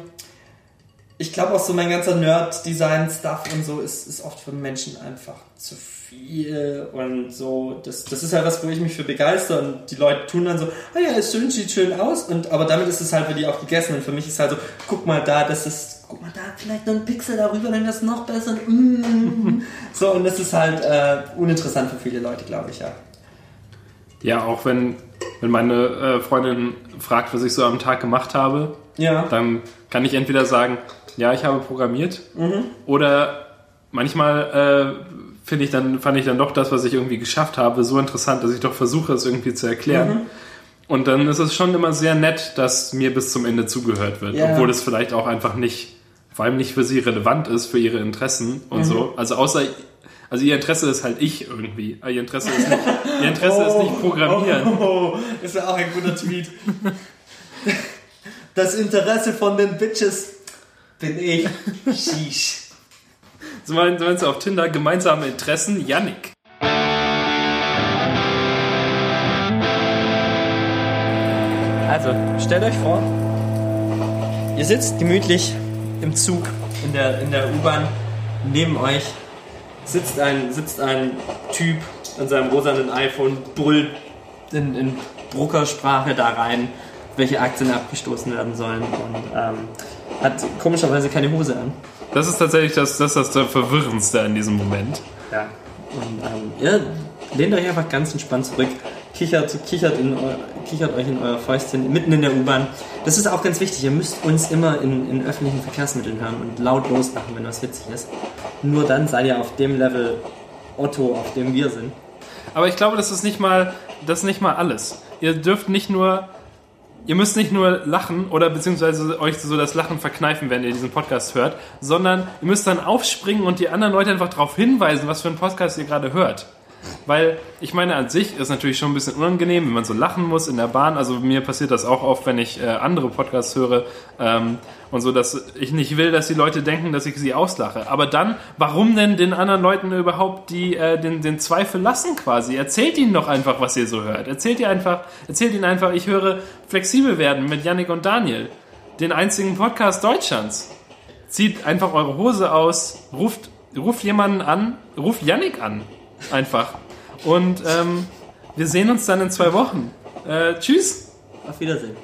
ich glaube auch so mein ganzer Nerd-Design-Stuff und so ist, ist oft für Menschen einfach zu viel und so. Das, das ist halt was, wo ich mich für begeister und die Leute tun dann so, ah ja, ist schön, sieht schön aus und aber damit ist es halt für die auch gegessen und für mich ist halt so, guck mal da, das ist, guck mal da, vielleicht noch ein Pixel darüber, dann wäre es noch besser. Mm. So und das ist halt äh, uninteressant für viele Leute, glaube ich, ja. ja, auch wenn, wenn meine äh, Freundin fragt, was ich so am Tag gemacht habe, Ja. dann kann ich entweder sagen, ja, ich habe programmiert, oder manchmal äh, finde ich dann, fand ich dann doch das, was ich irgendwie geschafft habe, so interessant, dass ich doch versuche, es irgendwie zu erklären. Mhm. Und dann ist es schon immer sehr nett, dass mir bis zum Ende zugehört wird, Ja. obwohl es vielleicht auch einfach nicht, vor allem nicht für sie relevant ist, für ihre Interessen und so. Also außer, also ihr Interesse ist halt ich irgendwie. Ihr Interesse ist nicht, ihr Interesse ist nicht Programmieren. Oh, ist ja auch ein guter Tweet. Das Interesse von den Bitches bin ich. Sheesh. So meinst meinst du auf Tinder gemeinsame Interessen? Yannick. Also, stellt euch vor, ihr sitzt gemütlich im Zug, in der, in der U-Bahn, neben euch sitzt ein, sitzt ein Typ an seinem rosanen iPhone, brüllt in, in Druckersprache da rein, welche Aktien abgestoßen werden sollen und ähm, hat komischerweise keine Hose an. Das ist tatsächlich das, das, das Verwirrendste in diesem Moment. Ja. Und ähm, ihr lehnt euch einfach ganz entspannt zurück, kichert, kichert, in eu, kichert euch in euer Fäustchen mitten in der U-Bahn. Das ist auch ganz wichtig. Ihr müsst uns immer in, in öffentlichen Verkehrsmitteln hören und laut loslachen, wenn was witzig ist. Nur dann seid ihr auf dem Level Otto, auf dem wir sind. Aber ich glaube, das ist nicht mal, das ist nicht mal alles. Ihr dürft nicht nur, ihr müsst nicht nur lachen oder beziehungsweise euch so das Lachen verkneifen, wenn ihr diesen Podcast hört, sondern ihr müsst dann aufspringen und die anderen Leute einfach darauf hinweisen, was für einen Podcast ihr gerade hört. Weil ich meine, an sich ist natürlich schon ein bisschen unangenehm, wenn man so lachen muss in der Bahn. Also mir passiert das auch oft, wenn ich äh, andere Podcasts höre ähm, und so, dass ich nicht will, dass die Leute denken, dass ich sie auslache. Aber dann, warum denn den anderen Leuten überhaupt die, äh, den, den Zweifel lassen quasi? Erzählt ihnen doch einfach, was ihr so hört. Erzählt ihr einfach, erzählt ihnen einfach, ich höre flexibel werden mit Yannick und Daniel, den einzigen Podcast Deutschlands. Zieht einfach eure Hose aus, ruft, ruft jemanden an, ruft Yannick an. Einfach. Und ähm, wir sehen uns dann in zwei Wochen. Äh, tschüss. Auf Wiedersehen.